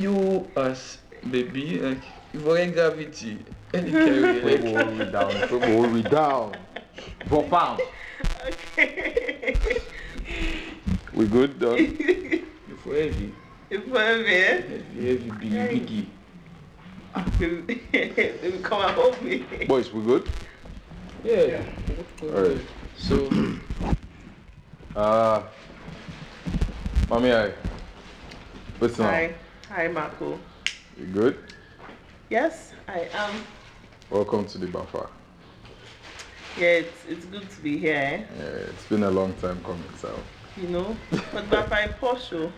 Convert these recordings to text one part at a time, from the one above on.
you as baby, like you forget gravity. And you carry Put like all we down. Put all we down. Four pounds. Okay. We good, done? you for heavy. If we're there, Heavy, heavy, biggie, biggie. they will come and hold me. Boys, we good? Yeah. Alright. So Uh, mommy, I. Listen up. Hi. Hi, Marco. You good? Yes, I am. Welcome to the buffer. Yeah, it's, it's good to be here, eh? Yeah, it's been a long time coming, so. you know. But Bapa in Porsche, oh.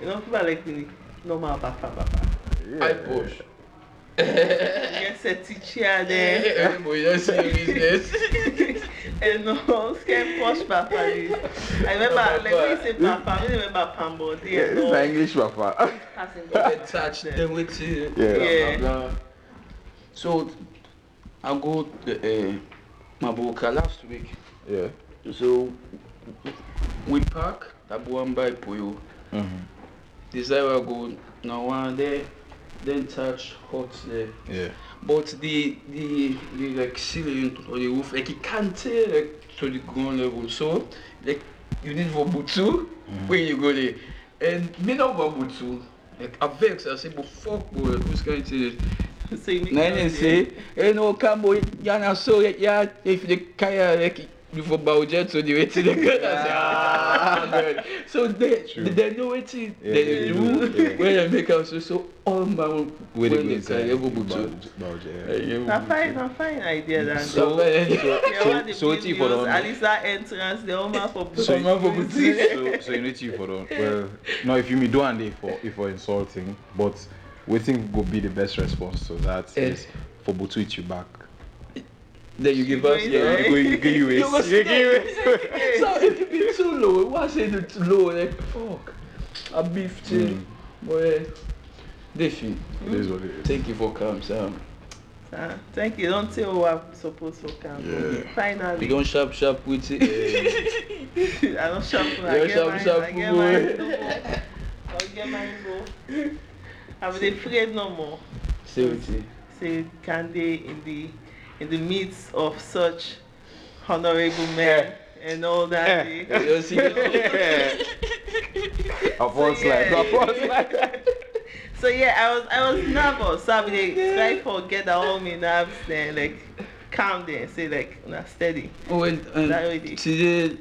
you know, people are like me, normal Bapa Bapa. Yeah. I push. Yes, a teacher there. Everybody just see your business. And no, scam posh Bapa. is- I remember, like when you say Bapa, I remember Pambo. Yeah, this is an English buffer. passing Get touch them with it. Yeah. Yeah. Blah, blah, blah. So I go to uh, Mabuka last week. yeah. So we park that one by Puyo. Mm-hmm. Desire I go now one there, then touch hot there. Yeah. But the the the like ceiling or the roof like it can't tell like to the ground level. So like you need for butu when you go there. And me not for butu. Like I vex I say but fuck boy who's going to So you need Na to ele know say, eh no kambo ya na so ya if the kaya like for budget so the wetin they go say ah. So they True. they know wetin Yeah, they they do do, yeah. when they make am so so all man With when the they carry able butu. yeah. Na fine, na fine idea than So that. Yeah, so- what so what you for videos, the- at least that entrance, the Oma for So man for butu. so, so you need to for the well no if you me do and they for if for insulting but we think will be the best response to that Eh. for Butu hit you back. Then you give us yeah. You go you give you You waste. You give stay. So if you be too low, why say it too low? Like fuck, a beef thing, boy. Defi, It is what it is. thank you for coming, Sam. Ah, thank you. Don't tell what I'm supposed to come. Yeah. Finally. We Finally, gon' sharp sharp with it. I don't shuffle. I You're get sharp, mine. sharp, I get boy. mine. I'll get mine. Go. I'm afraid no more. Say with it. Say can they in the in the midst of such honorable men and all that. Eh. they- You see, Upon slide, yeah. upon slide. So yeah, I was I was nervous. So I would like, try forget all my nerves then like calm there, say like na steady. oh, and, That way and they- today,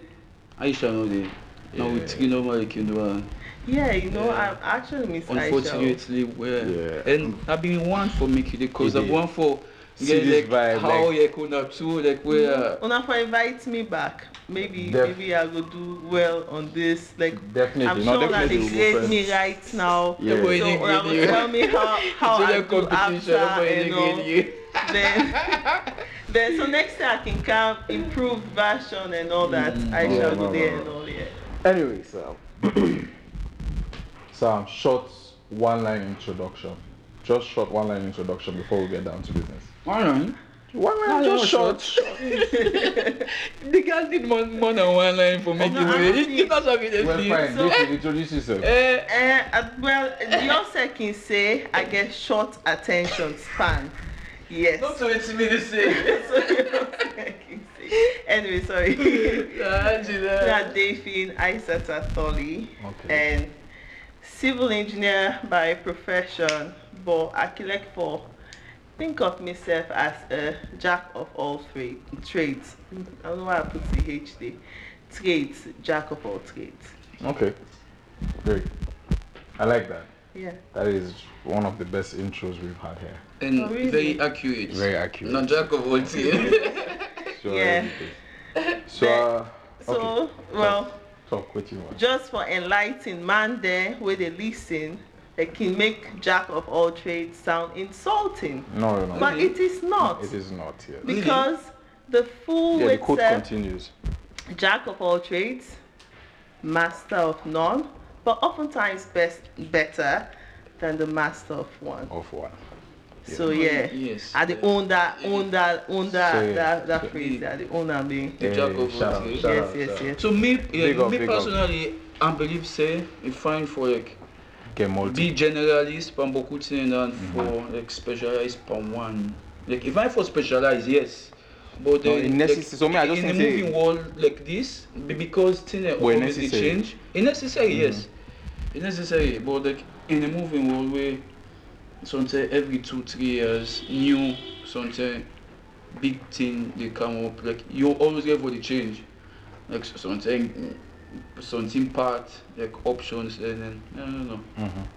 Aisha know they. Now we Yeah. three normal like you do. Yeah, you know, Yeah. I actually miss Aisha. Unfortunately, where Yeah. and I've been one for make you because I've did. one for See get this like vibe, how like- you could too like where. Una for invite me back. Maybe Def- maybe I will do well on this. Like Definitely, I'm no, sure that definitely they grade me right now. Yeah. Boy, So they una grade will tell me how how It's I only a do competition, after nobody and all. you. Then then so next time I can come improved version and all that. Mm. I shall no, go there no, and all yeah. Anyway, so Sam, short one line introduction. Just short one line introduction before we get down to business. Alright. One line, just short. The guy did more, more than one line for making no, it. I'm He not having a Well, fine. So- This introduce yourself. Eh, Eh, uh, well, your second say I get short attention span. Yes. not to what me to say. anyway, sorry. Angela. That Daphne Isata Tholi Okay. and civil engineer by profession, but I collect for think of myself as a jack of all trade, trades. I don't know why I put the H there. Trades, jack of all trades. Okay. Great. I like that. Yeah. That is one of the best intros we've had here. And Oh, really? very accurate. Very accurate. Not jack of all trades. Sure, Yeah. So, uh, So, okay. well, talk what you want. just for enlightening man there where they listen, they can make jack of all trades sound insulting. No, no, no. But it is not. It is not here. Because mm-hmm. the full Yeah, the code itself, continues. jack of all trades, master of none, but oftentimes best better than the master of one. Of one. So yeah, mm, Yes. I the own that, own that, own that, So, yeah. that, that So- phrase. there, the owner being. The jack of all trades. shout Yes, yes, yes. To me, yeah, up, me big up. personally, I believe say it's fine for like get multi. Be generalist, pan beaucoup thing and Mm-hmm. for like specialize pan one. Like if I for specialize, yes. But No, in like, so me, I just in say- moving world like this, because things Well, always change. It's necessary, yes. Mm-hmm. It's necessary. But like in a moving world where something every two, three years, new something big thing they come up, like you always get for the change. Like something something part, like options and then I don't know. Mhm.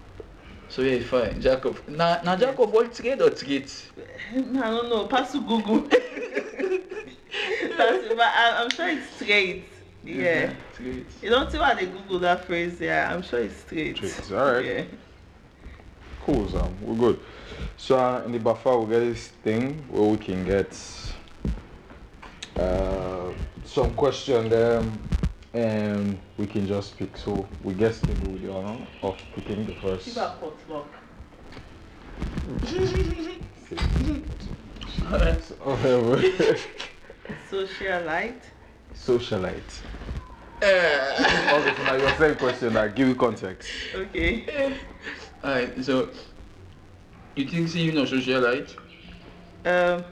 So yeah, fine. Jack of now now Jack of all trade or trade? I don't know. Pass to Google. That's, but I, I'm sure it's straight. Yeah. Trade. You don't see why they Google that phrase. Yeah, I'm sure it's straight. Straight, alright. Yeah. Cool, Sam. We're good. So uh, in the buffer, we get this thing where we can get uh, some question there, and we can just pick. So we guess can do the honor of picking the first. Give a potluck. Alright. Socialite. Socialite. Uh, Okay, so now your second question. Now give you context. Okay. Alright, so you think see you know socialite? Um,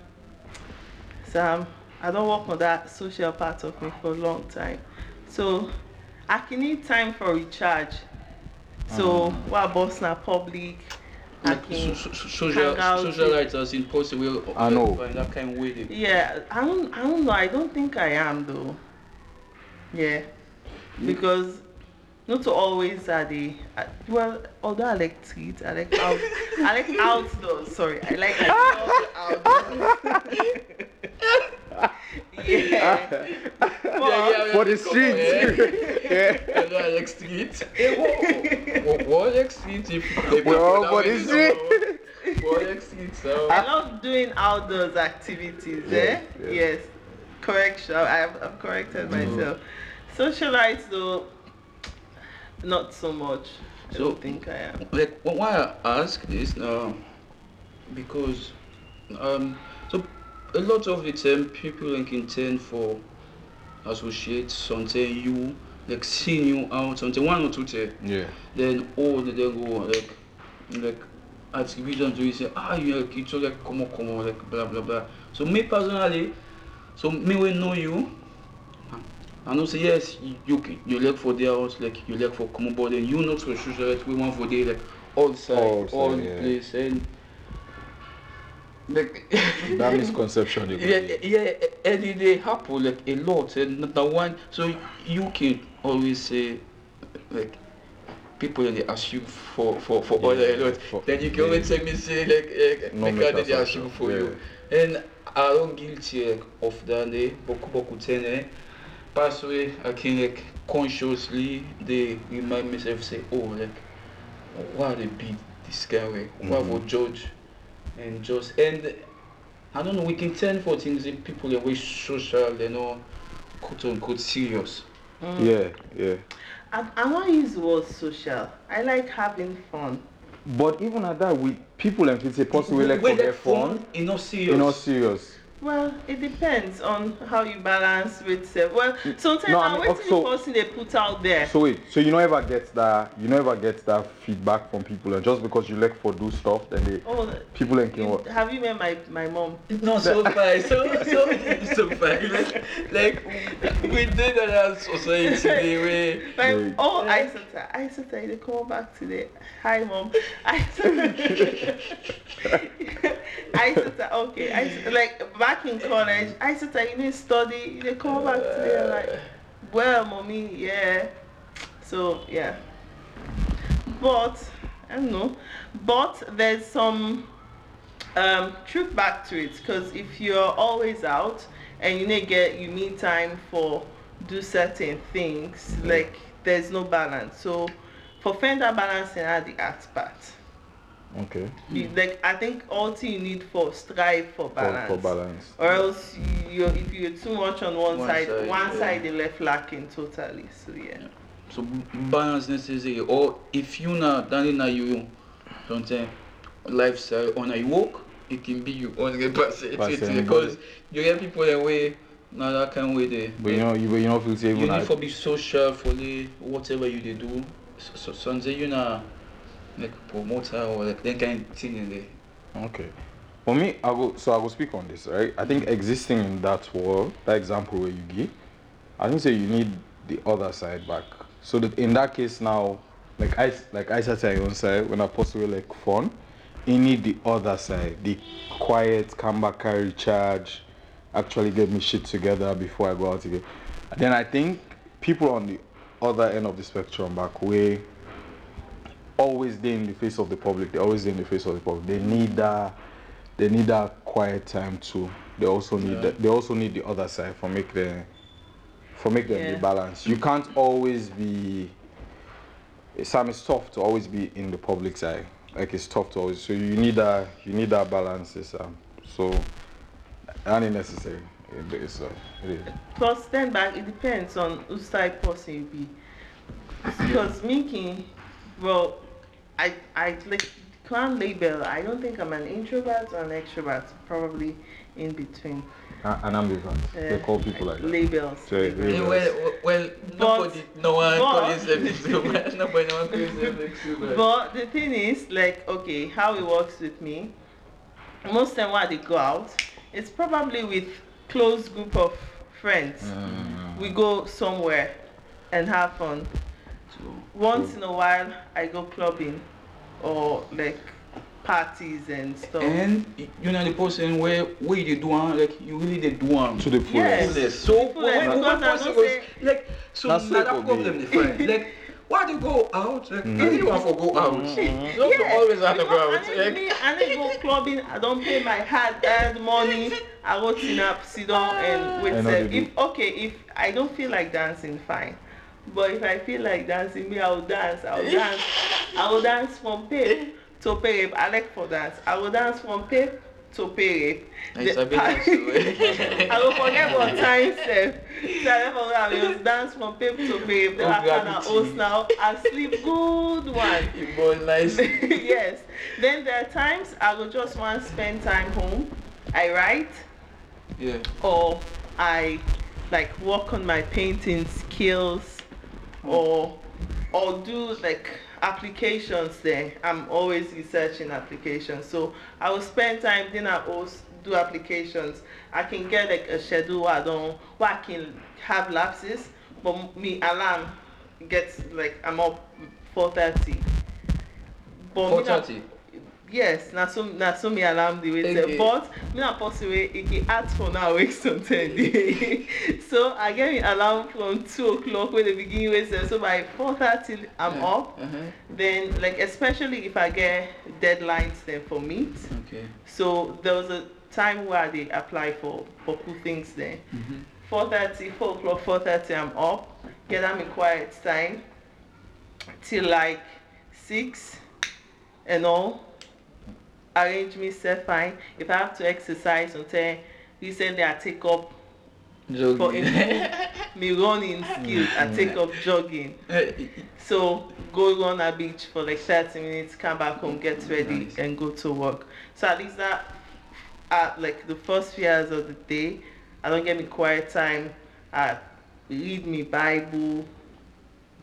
Sam, I don't work on that social part of me for a long time. So I can need time for recharge. So what boss na public? I can so, so, social hang out with- socialite as in possible I know. find that kind of way they Yeah, I don't I don't know. I don't think I am though. Yeah. Because not always are they uh, well although I like street, I like out I like outdoors, sorry. I like outdoors. yeah. But- For the streets. yeah. I know Street. Hey, what, what, what Street? If, if We're all for the street. What Street? So. I love doing outdoors activities. Yes, eh? yes. Yes. Correction. I've, I've corrected Mm-hmm. myself. Socialites though, not so much. I So- don't think I am. like why I ask this now because um so a lot of the time people like intend for associate something you like seeing you out something one or two things Yeah. then all they then go like like attribution to you say ah you like it's all like come on come on like blah blah blah so me personally so me will know you I know say yes you you, like for their house like you like for common but then you not for social right we want for there like all side All all, the yeah. place and like That misconception yeah, yeah, and it they happen like a lot, and the one, so you can always say, like, people they ask you for for for Yeah, other a lot. for- then you can yeah. always say me say like, eh, No make make they ask you assumption, for yeah. you, and I don't guilty like, of that. Eh, beaucoup beaucoup ten eh. Pass away, I can like consciously they remind myself say, oh like, why they beat this guy way? Why Mhm. would judge? And just and I don't know. We can tend for things that people are way social, you know, quote unquote serious. Mm. Yeah, yeah. I, I want to use the word social. I like having fun. But even at that, we people and people say possibly like for their that fun. you know, serious. You know, serious. Well, it depends on how you balance with self. Well, mm, sometimes No, I I'm mean, waiting so- the person they put out there. So wait, so you never get that you never get that feedback from people, and just because you like for do stuff, then they oh, people and can you, what? have you met my, my mom? No, so far, so so so far. Like, like we did that as society today. We My, Wait. oh, I said. I said that. They come back today. Hi, mom. I said I said. Okay. I like back in college. I said that you to study. They come back today. I'm like, well, mommy, yeah. So yeah. But I don't know. But there's some um, truth back to it because if you're always out and you need get you need time for do certain things like there's no balance so for find that balance in the art part Okay. you, like i think all thing you need for strive for For, balance for balance. or else you if you're too much on one, One side, side, one yeah. side they left lacking totally so yeah so balance necessary. Or if you not done na you something lifestyle or na you work, it can be you hundred percent Percent, because you get people that way. Now that kind of way they. But you know, you, but you know, feel say you need at, for be social for the whatever you they do. So, so something you know like promoter or like that kind of thing in there. Okay. For me, I will so I will speak on this, right? I think mm-hmm. existing in that world, that example where you give, I think say you need the other side back. So that in that case now, like I like I said on your own side, when I post possibly like fun, you need the other side, the quiet, come back, carry charge, actually get me shit together before I go out again. Then I think people on the other end of the spectrum back way always they in the face of the public. They're always in the face of the public. They need that. They need that quiet time too. They also need Yeah. that. They also need the other side for make the for make them Yeah. the balance. You can't always be. Sam, it's tough to always be in the public eye. Like it's tough to always. So you need that. You need that balance, Sam. So, and it's necessary. It is. Uh, it is. Plus, then back, it depends on whose side person you be. Because Mickey, well, I I like can't label. I don't think I'm an introvert or an extrovert. Probably in between. Uh, an ambivert. they Uh, call people like. Labels. So, labels. Yeah, Yeah, well, well, But- nobody, no one but- calls them extrovert. Nobody, no one calls them extrovert. But the thing is, like, okay, how it works with me, most time when they go out, it's probably with close group of friends. Mm. We go somewhere and have fun. So, Once in a while, I go clubbing or like parties and stuff. and you're not the person where where you do one like you really they do one To the fullest. Yes. fullest. So Fullest, when when because one person goes say- like so That's not it a problem be. they find like why do you go out like Mhm. anyone for go out Mhm. don't Yeah, always have to go out I like need, I need go clubbing. I don't pay my hard earned money. I go sit up, sit down, and wait. I know sef. they do. If okay, if I don't feel like dancing, fine. But if I feel like dancing, me I will dance. I will dance. I will dance from pape to pape. I like for dance. I will dance from pape to pape. It's The- a bit nice to- I will forget what time. So I never I will dance from pape to pape. Then na gravity. host now, I sleep good one. you go nice yes. Then there are times I will just want to spend time home. I write yeah or I like work on my painting skills or or do like applications there. I'm always researching applications. So I will spend time then I also do applications. I can get like a schedule I don't where I can have lapses, but me alarm gets like I'm up four thirty. Na- 4:30 Yes, na so na so me alarm the way Okay. but me na person wey e dey ask for now wake some ten dey so I get me alarm from two o'clock wey dey begin wake sef so by four thirty I'm Yeah. up uh-huh. then like especially if I get deadlines then for meet okay so there was a time where I dey apply for for cool things there mm-hmm. four thirty four o'clock four thirty i'm up get that me quiet time till like six and all arrange me set fine. If i have to exercise until recently i take up for jogging me running skills i mm. take up jogging. Eh, eh, eh, so go run a beach for like thirty minutes come back home get ready Nice. and go to work. So at least that at like the first few hours of the day i don't get me quiet time. I read me bible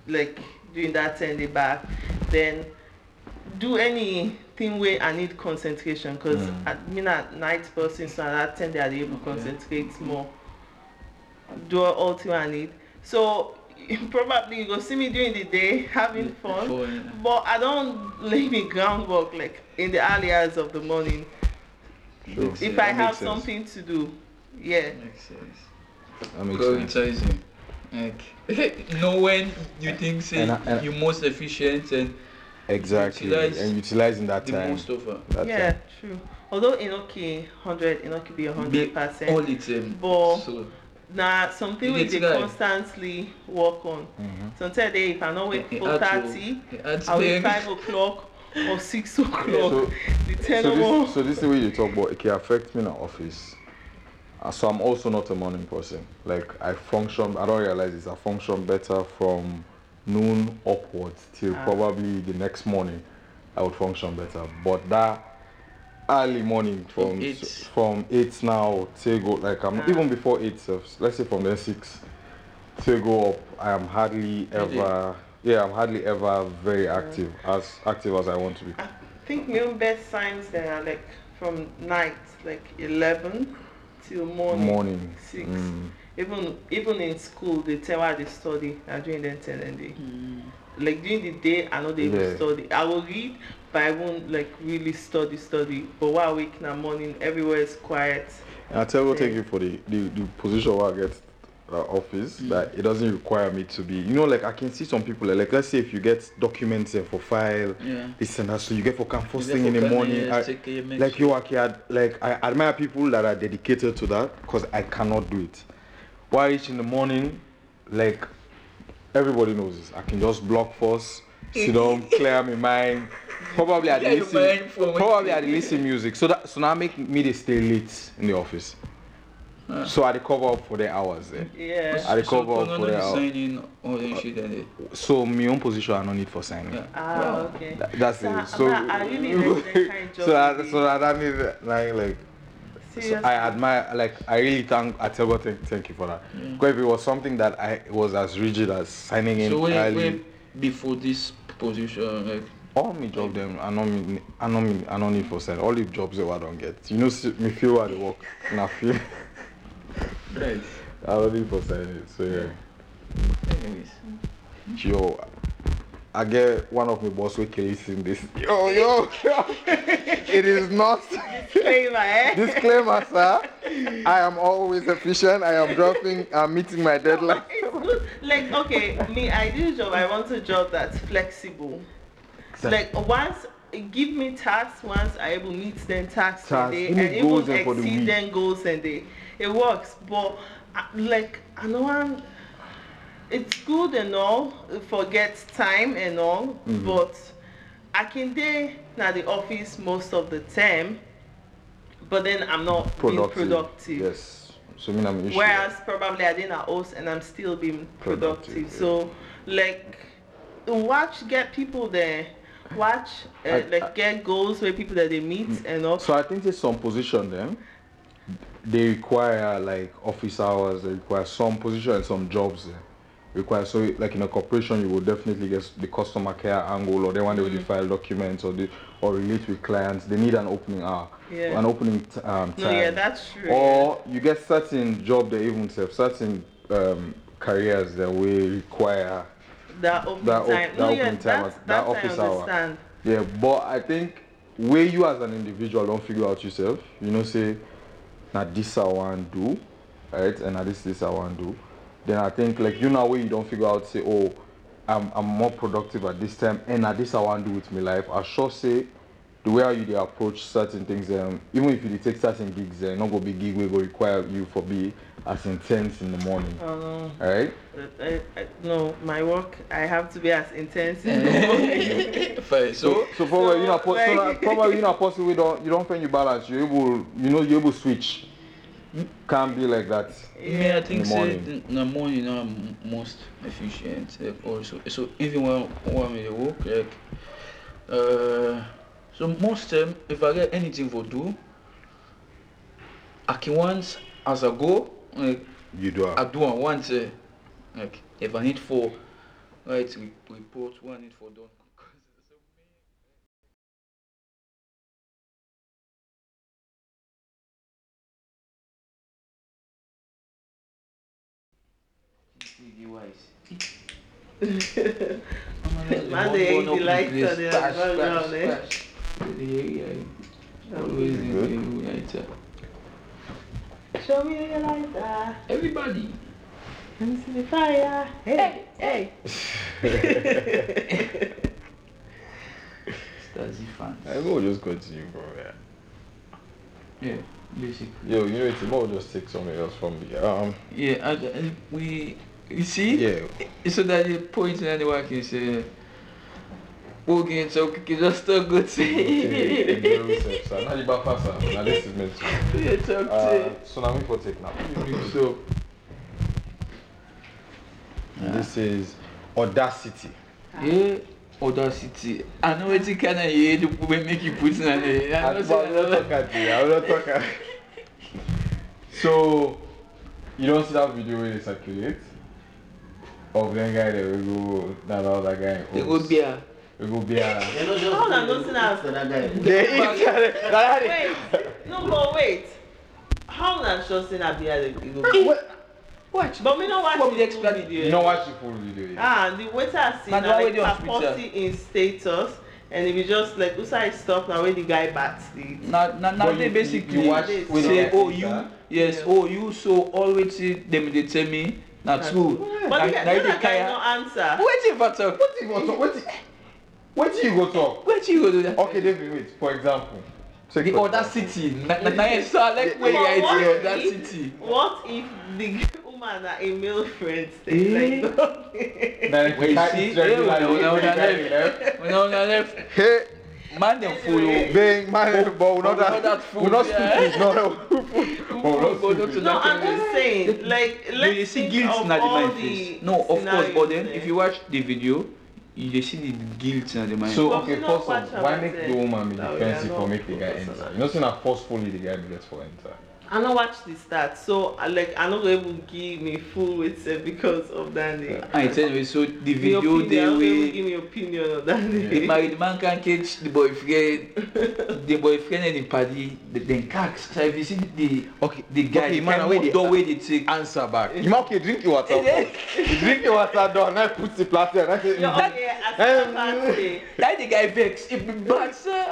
like during that ten day back. Then do anything where i need concentration because Mm. i mean at night person so at that ten day i dey able Okay. concentrate more do all thing i need so probably you go see me during the day having fun Fun. but i don't lay me groundwork like in the early hours of the morning Sure. If sense. i have makes sense. something to do yeah Makes sense. That makes sense. Prioritizing. Like, know when you think say And I- and- you're most efficient and Exactly. Utilize and utilizing that the time. most of her. That yeah time. true although enoki 100 enoki be 100 percent all the time. But- so na something You we dey dey constantly work on Mhm. sometimes dey if i no wake it four thirty i wake them. five o'clock or six o'clock So, the ten so, omo this, so this is the way you talk about it can affect me in the office. Uh, so I'm also not a morning person. Like I function, I don't realize this. I function better from noon upwards till Ah. probably the next morning. I would function better. But that early morning from From eight. from eight now till go like I'm Ah. even before eight. So let's say from then six till go up. I am hardly ever yeah, I'm hardly ever very active, as active as I want to be. I think my own best signs there are like from night, like 11 till morning. Morning. Six. Mm. Even even in school, they tell I they study. I during the tell them they Mm. like during the day I know they will Yeah. study. I will read, but I won't like really study study. But while I wake in the morning, everywhere is quiet. And I tell you, Yeah. take you for the, the, the position where I get uh, office Mm. that it doesn't require me to be. You know, like I can see some people like let's say if you get documents uh, for file, Yeah. this and that, so you get for camp first thing in the morning. Kanye, I- care, like sure- you, Aki, I- like I admire people that are dedicated to that because I cannot do it. Why reach in the morning, like everybody knows this. I can just block first, sit down, clear my mind. Probably I listen. Probably I listen music. So that so now make me they stay late in the office. Huh. So I dey cover up for the hours there. Yeah. I dey So, cover up for the no hour. all that shit and it. So my own position I no need for signing. Yeah. Ah, Wow. okay. That- that's So, it. So but I really like that kind of job so I, so I don't need like like so I admire like I really thank I tell God thank, thank you for that. Yeah. Because it was something that I was as rigid as signing in So when, early, before this position, uh, like all me job them I know me I know me I don't need for sign. All the jobs that I don't get. You know me feel where they work and I feel right. I don't need for sign it. So yeah. Anyways. Yo, I get one of my boss will kill in this. Yo, yo, yo. it is not. Disclaimer, eh? Disclaimer, sir. I am always efficient. I am dropping. I'm meeting my deadline. Like, okay, me, ideal job, I want a job that's flexible. Like, once, give me tasks, once I able meet them tasks they, give and and the exceed week. them goals and they, it works. But, uh, like, I know I'm, it's good and all, forget time and all, Mhm. but I can day na the office most of the time, but then I'm not being productive. Yes. So mean I'm issue. Whereas probably I didn't host and I'm still being productive. Productive, yeah. So like watch get people there. Watch uh, I- like I- get goals where people that they meet and all. So I think there's some position then. They require like office hours. They require some position and some jobs. There. Require so like in a corporation you will definitely get the customer care angle or they want Mm-hmm. to file documents or the or relate with clients. They need an opening hour, Yeah. an opening t- um, time. No, yeah, that's true. or you get certain job that even have certain um, careers that will require that opening that op- time. that no, yeah, time, that office hour. yeah but i think where you as an individual don't figure out yourself you know say now this i want do right and now this this i want do then i think like you know where you don't figure out say oh i'm, I'm more productive at this time and at this i want to do with my life i sure say the way how you dey approach certain things um, even if you dey take certain gigs uh, not go be gig wey go require you for be as intense in the morning Oh no. alright I, I, no, my work I have to be as intense in the morning. Fine. So, So, so probably So, you know, po- so like- that, probably you know, possibly don't you don't find you balance. You able, you know, you able switch. Can't be like that. Yeah, I think the say morning. the, morning are most efficient. Like also, so even when when I'm work, like, uh, so most time if I get anything for do, I can once as I go, like You do. I do once. Uh, like if I need for, right, re- report one need for done. Man, they hate the lights on the background, eh? Always in Good. the lighter. Show me your lighter. Everybody. Let me see the fire. Hey, hey. Stasi fans. I will just continue from there. Yeah, basically. Yo, you know, it's more just take something else from the um. Yeah, and, and we, You see? Yeah. So that the point in the work is uh, walking so quick, it's just so good to hear. So now you back pass up, now this is meant to. Yeah, talk to. Uh, so now we for take now. Mm-hmm. So this is audacity. Yeah. Audacity. I know what you can hear, you will make you put in there. I will not talk at you. I will not talk at. So, you don't see that video where they circulate. Of them guy that we go that other guy. They go beer. We go beer. They no just How na they nothing eat else? for that guy. They eat. Wait, no, but wait. How na sure say na beer dey go? Watch. But me no watch What the the full video. You know watch the full video. yet. Ah, the waiter I see Na na the one like wey dey on Twitter. papacy in status and e be just like Usai stop na when the guy bat the. Na na na But they you- basically you watch say oh you yes Yeah. oh you so always say them dey tell me na true. But Na the guy, na the the other guy kaya. no answer. Wetin for talk? What you go talk? What you, what you go talk? Wetin you go do that? Okay, David, wait. For example, take The for other city. Na na na yes, so I like where you But are what the other if- city. What if the woman na a male friend Eh? stay like okay. Now, if Where you you can't see, eat yeah, regularly, when I- when I you can't left. eat left. When I when I left, Hey, man dem follow. bang, man, but we're But we're not oh, that. that We're not food, yeah. stupid. No, no. But we're not stupid. No, I'm just saying, like, You let's dey see think guilt of na all the face. No, of course, but then if you watch the video, you dey see the guilt na the mind. So But okay, first watch off, why make the woman be No, we defensive are for make the guy enter? that. You know, saying that forcefully the guy gets for enter. I no watch the start, so I like I no go able give me full weight set because of that day. And anyway, so the The video opinion, dey I no go give me opinion on that the married man can catch the boyfriend, the boyfriend and the party, the, then cacks. So if you see the Okay, the guy, okay, the man, kind wait, of the- door wey dey take. Answer back. You might okay, drink your water. You drink your water down, now put the plastic. and I say, You're okay, as a party. That the guy vex. If the bad sir,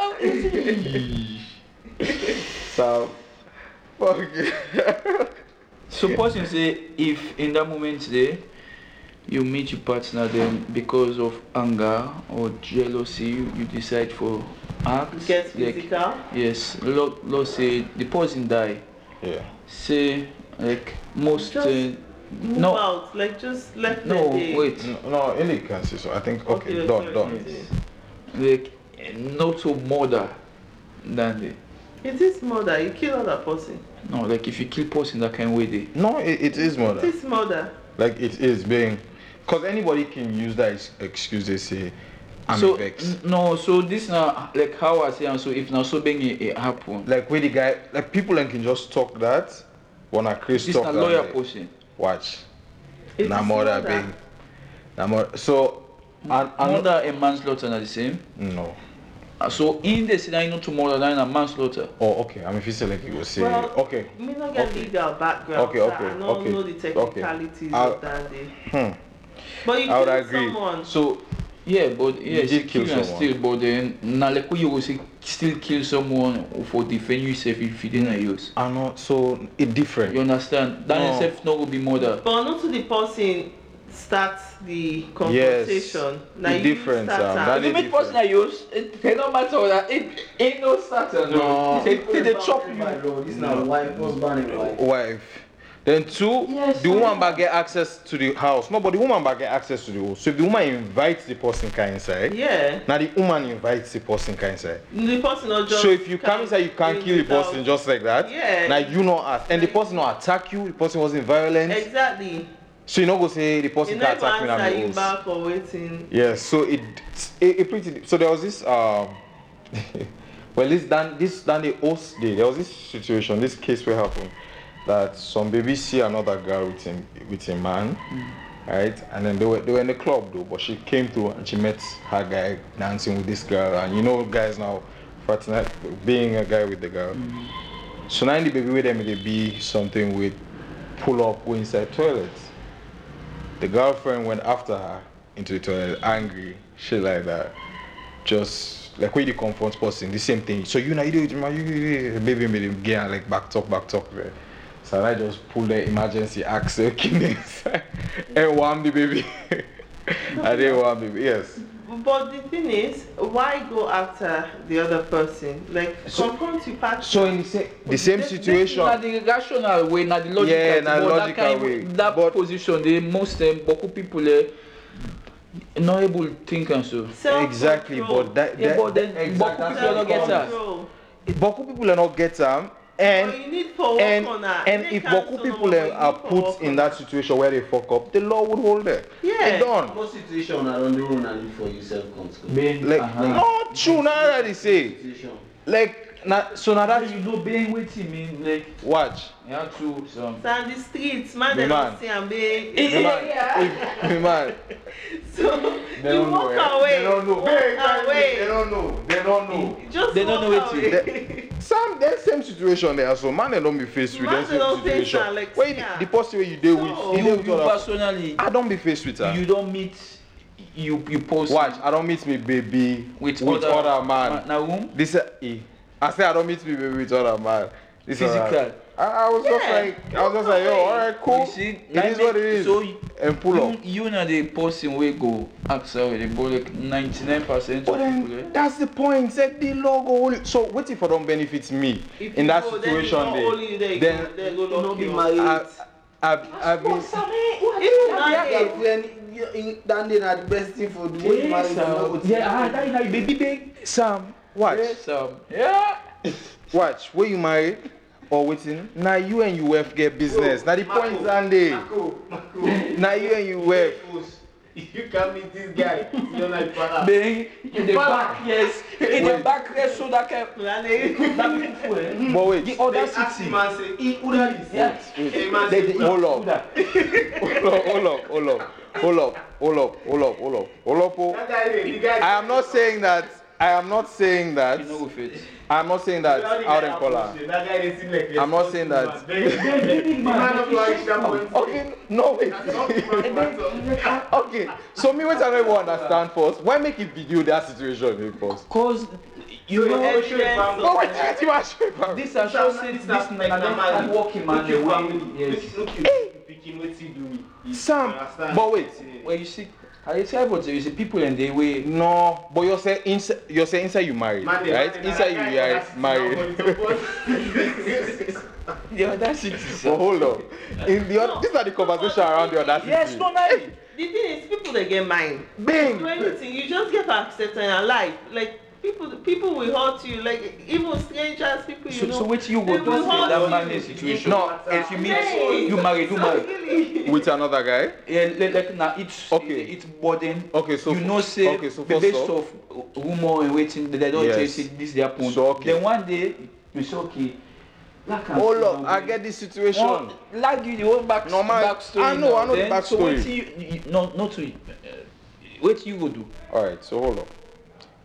So, fuck it. So person say if in that moment there you meet your partner then because of anger or jealousy you, you decide for act Get like physical. yes law law say the person die Yeah. say like most Just uh, Move no out, like just let no the day. wait No, no, Eli can say so. I think, okay, Okay, done, sorry. done. yes. like not to murder than the It is murder. You kill other person. no like if you kill person that kind way it. No, it, it is It murder. is murder. Like, it is being. Because anybody can use that ex- excuse, they say, I'm so vexed. n- no so this now like how I say am so if now so being it, it happen Like, where the guy, like, people then can just talk that. Wanna Chris this talk na that. lawyer like, person Watch. It na murder murder. being. Na murder. So, and, and murder and manslaughter are the same. No. Uh, So in the scenario not to murder than a manslaughter. Oh, okay. I mean, if you say like you go say, Well, okay. Me not get Okay. legal background. Okay, so okay, I don't okay, know the okay. technicalities I'll- of that day. Hmm. But you I would kill agree. someone. So yeah, but yeah, You she did kill kill and someone. still, but then now like when you go say still kill someone for defend yourself if you didn't use. I know. So it different. You understand? That No. itself not will be murder. But not to the person start the conversation. Now the difference, start um, am. that If you is person I use, it, it don't matter that it ain't no starter. No. They, they, they chop you. This now wife, husband and wife. Wife. Then two, Yes, the I woman know. back get access to the house. No, but the woman back get access to the house. So if the woman invites the person can inside, Yeah. now the woman invites the person can inside. The person not just So if you come inside, you can't kill the without- person just like that. Yeah. Now you not ask, and the person not attack you. The person wasn't violent. Exactly. So you not go say the person can't never attack me answer me back or waiting. Yes, so it, it, it pretty so there was this um well this dan this dan the host day there was this situation this case where happened that some baby see another girl with him with a man right? And then they were they were in the club though but she came through and she met her guy dancing with this girl. And you know guys now fraternite being a guy with the girl. So now the baby with them they be something with pull up go inside toilet the girlfriend went after her into the toilet, angry, shit like that. Just like when you confront person, the same thing. So you know you do it, man. You, you, baby made him like back talk, back talk there. So I just pull the emergency okay, and wham the baby. I didn't want baby. Yes. But the thing is, why go after the other person? Like So- confront your partner. So in the same the same situation. Na the rational way, na the logical. Yeah, thing, na but that logical kind way. That But- position, the most um, beaucoup people eh, not able to think and so. Exactly, Self-control. but that, Yeah, that but then exact- beaucoup that's people what don't get it that. comes. Self-control. Boku people are not get them, and But you need for work and on that. and You if can't Boku people no more, but are you need for put in that situation where they fuck up, the law would hold them. Yeah. They done. What situation around the room and for you self control? Like uh-huh. not true now that they say. Situation. Like na so na That that you know being waiting mean like watch. you have to some. So on the streets, man, Me they man. don't see am be. Me man, if, me man, So they you don't know. walk eh. away. They don't know. Walk Very exactly. away. They don't know. They don't know. Just They don't walk know wetin. Away. Some that same situation there so man they don't be faced with Man, that same don't face situation. am, like, Wait, yeah. the person where you deal with, So- you You, deal you personally, I don't be faced with her. you don't meet, you you post Watch, I don't meet me baby with, with, other, man. Now whom? This uh. I say I don't meet me baby with other man. This Physical. Alright. I, I was just like, I was just like, yo, alright, cool. You see, it is what it is. So you, and pull up. you, you know the person we go ask already, but like ninety nine percent But of people. then Eh? that's the point. Set the logo. only- So what if I don't benefit me If in that go, then you situation not there? only there, then you go, then go You know, be married. I, I, I, I've been. If you not there, Girlfriend, you- you- that day na the best thing for the way you marry. you yeah, ah, that is like baby big. Sam, watch, Yes, um, yeah. watch. Where you married or waiting? Now you and your wife get business. Now the point Marco. Now you and your wife. If you can meet this guy, you're like father. Bang in the back, yes. In the back, yes, so that can man. Eh? But wait, The They other ask city. him and say, "Eh, who that is?" Yes. Man They, say, they, "Who hold that?" up. hold up, hold up, hold up, hold up, hold up, hold up, hold up, hold up. oh. I am not saying that. I am not saying that. You know with it. I'm not saying that That guy out in color. approach you. That guy dey seem like a I'm not saying that. responsible man. Man of your age, that point. Okay, no wait. Not the matter. okay, so me what I don't even understand first. Why make a video that situation in first? Cause you know, show the evidence family. No wait, wait, you are sure this are This so na- say this this na- na like na na them marriage. man Look the your way family. yes. Look- look your pikin, wetin do me. You Sam, but wait. Yeah. Well you see, I tell you what you see people and they way No, but you say inside. You're saying inside you married, Man, right? man, Inside you guy are that's married. nobody the other city. But hold on. In the other, these are the conversation around the other Yes, no, no. the thing is, people they get mind. Bing. Do anything, you just get accepted in life. Like people, people will hurt you. Like even strangers, people you So, know. so what you they go do in that you. man situation? No, if you meet Hey. you married, you So married. really. With another guy. Yeah, like, like now it's Okay. it's burden. Okay, so you f- know say okay, so the first based off- of rumor and waiting they don't Yes. tell say this their point. So, okay. Then one day you say okay. Like I'm still look, not I get this situation. One, like you the whole back Normal- backstory. I know, now. I know the Then, So backstory. what you, you no not to uh, what you go do? Alright, so hold on.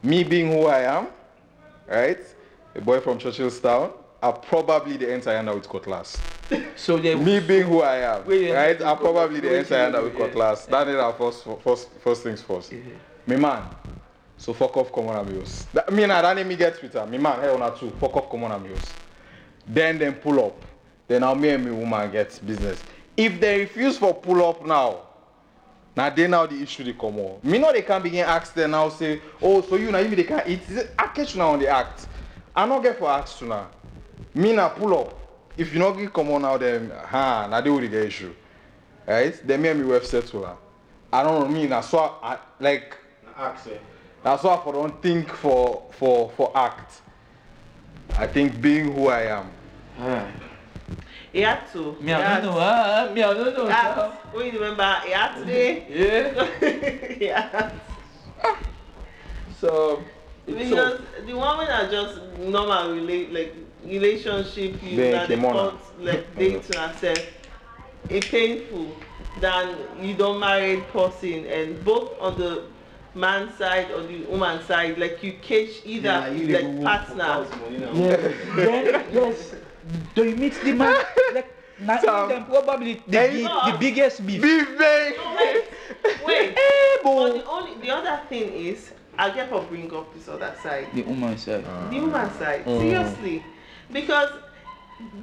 Me being who I am, right? A boy from Churchillstown, are probably the entire under with cutlass. So they Me being who I am, Wait, right? yeah, I'm probably the entire yeah, under with yeah. cutlass. That is our first, first, first things first. Me man, so fuck off, come on, amigos. That, me nah, that name me get Twitter. Me man, hey, on two, fuck off, come on, amigos. Then then pull up. Then now me and me woman get business. If they refuse for pull up now, now they now the issue they come on. Me know they can begin ask them now say, oh so you now you they can eat. I catch now on the act. I not get for ask to now. Me now pull up. If you not get come on now then ha now they will get issue. Right? Then me and me wife settle her. I don't know me now so I, like Ask her. that's why I don't think for for for act. I think being who I am. He had to. me I don't know. Ah, me I don't know. That, when you remember, he had to. Yeah. yeah. So it's Because the one when are just normal relate like relationship you Then that they came on call her. like date to herself, It's painful than you don't married person and both on the man side or the woman side like you catch either Yeah, you dey like partner. house money now. Yeah. then yes. Do you meet the man? Like now Sam. them probably the, Hey. big, the biggest beef. Be very No, wait, wait. But the only the other thing is I get for bring up this other side. The woman side. the woman side. Mm. Seriously. Because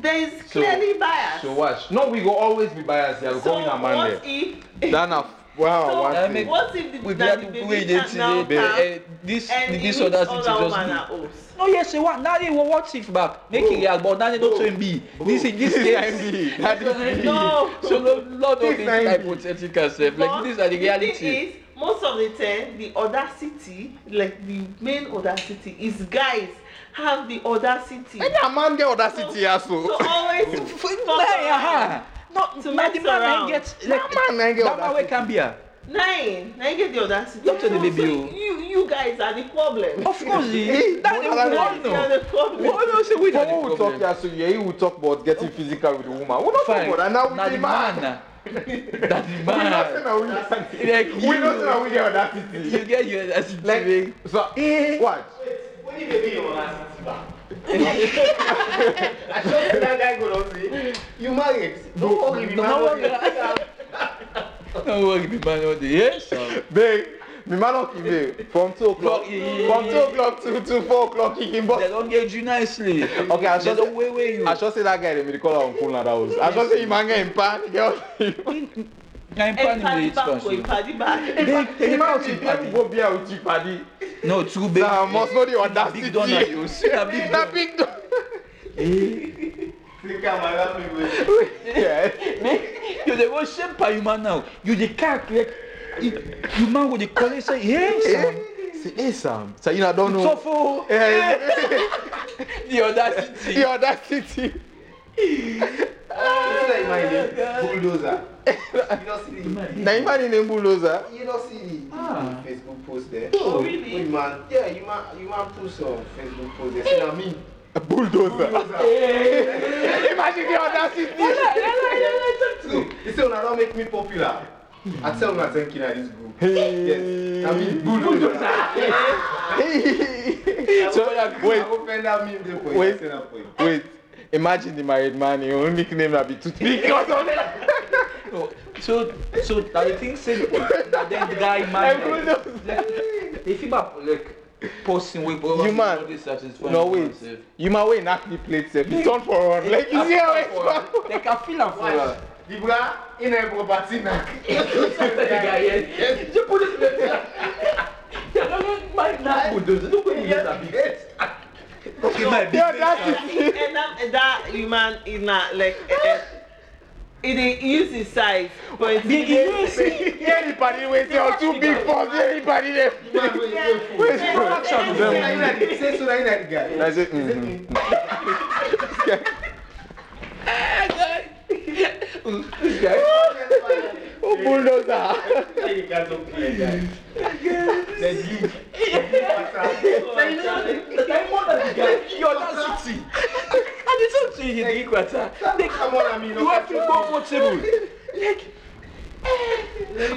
there is So- clearly bias. So watch. No, we go always be biased here. We So come in a man what there. if That na wow, So, one I thing. make- what if the, We that the baby can now come Uh, this and this he other meets city other just woman be. are host? No, yes, you want. Now they will watch it back. Make it real, but now they don't to be. This is this This case. is me. That is me. No. So no, lot of This things na me. hypothetical. But Like these are the thing reality. is, most of the time, the audacity, like the main audacity, is guys have the audacity Any a man get audacity so. to always fuck around. No, To now the man ain't get That man get that man wey audacity. can be a. Nine, nine get the audacity. Talk to the So- baby, so oh. You, you guys are the problem. Of course, eh, that's the But You one. guys are No. the problem. What no say we For not who the will talk problem. here, so yeah, he will talk about getting physical with the woman. We not talk Fine. about that. Now we Na the the man. man. na. That's the We not say man. now we get. Like We not say you. now we get audacity. You get your that's Like, so, Eh. what? When you dey be your audacity back. I just see that guy go down say, you married. Don't worry, me No man. worry. okay." No worry, the man all day. Yes. sir. Babe, me man not give from two o'clock. Yeah. From two o'clock to, to four o'clock, he can They bust. don't get you nicely. Okay, I They just don't wait wait you. I just say that guy, they made the call on phone like that was. I just say, man get in pan, go beer with you, paddy. No, too big. Nah, must know the audacity. Big big don. Think I'm around me with- Yeah. You go shame per human now. You dey calculate. You you man go dey call and say, hey, Sam. Say, hey Sam. So you know, don't know. So for Eh, the audacity. the audacity. You know that man dey bulldozer. You don't see the Now you man in a bulldozer. you don't see the Ah. Facebook post there. Oh, really? Man, yeah, you man, you man post on Facebook post there. Say me. A bulldozer. Imagine the audacity. He say una don make me popular. I tell una thank you na this group. Yes, na me bulldozer. so wait, I open that meme there for you. Wait. I you. wait. Imagine the married man, your own nickname na be toothpick or something. No, so so that the thing say that then the guy like if you back like posting with bro You man. this satisfying No wait, you man wey knack the plate sef, he turn for run. Like you I see how feel it's am for her. Like I feel am for Watch. her. The bra in a property na. The. You put it there. Yeah, no, no, my na bulldozer. Look when you get a big. Okay, my big. The audacity. and that, and that human is not like eh, eh, it dey use his size but it's Big yes. Anybody wey say you're too big for anybody there. Man, wait, wait, wait. Wait, Say wait. so na you na the- say so na you na the guy. O Bruno tá. Ele casou com ele,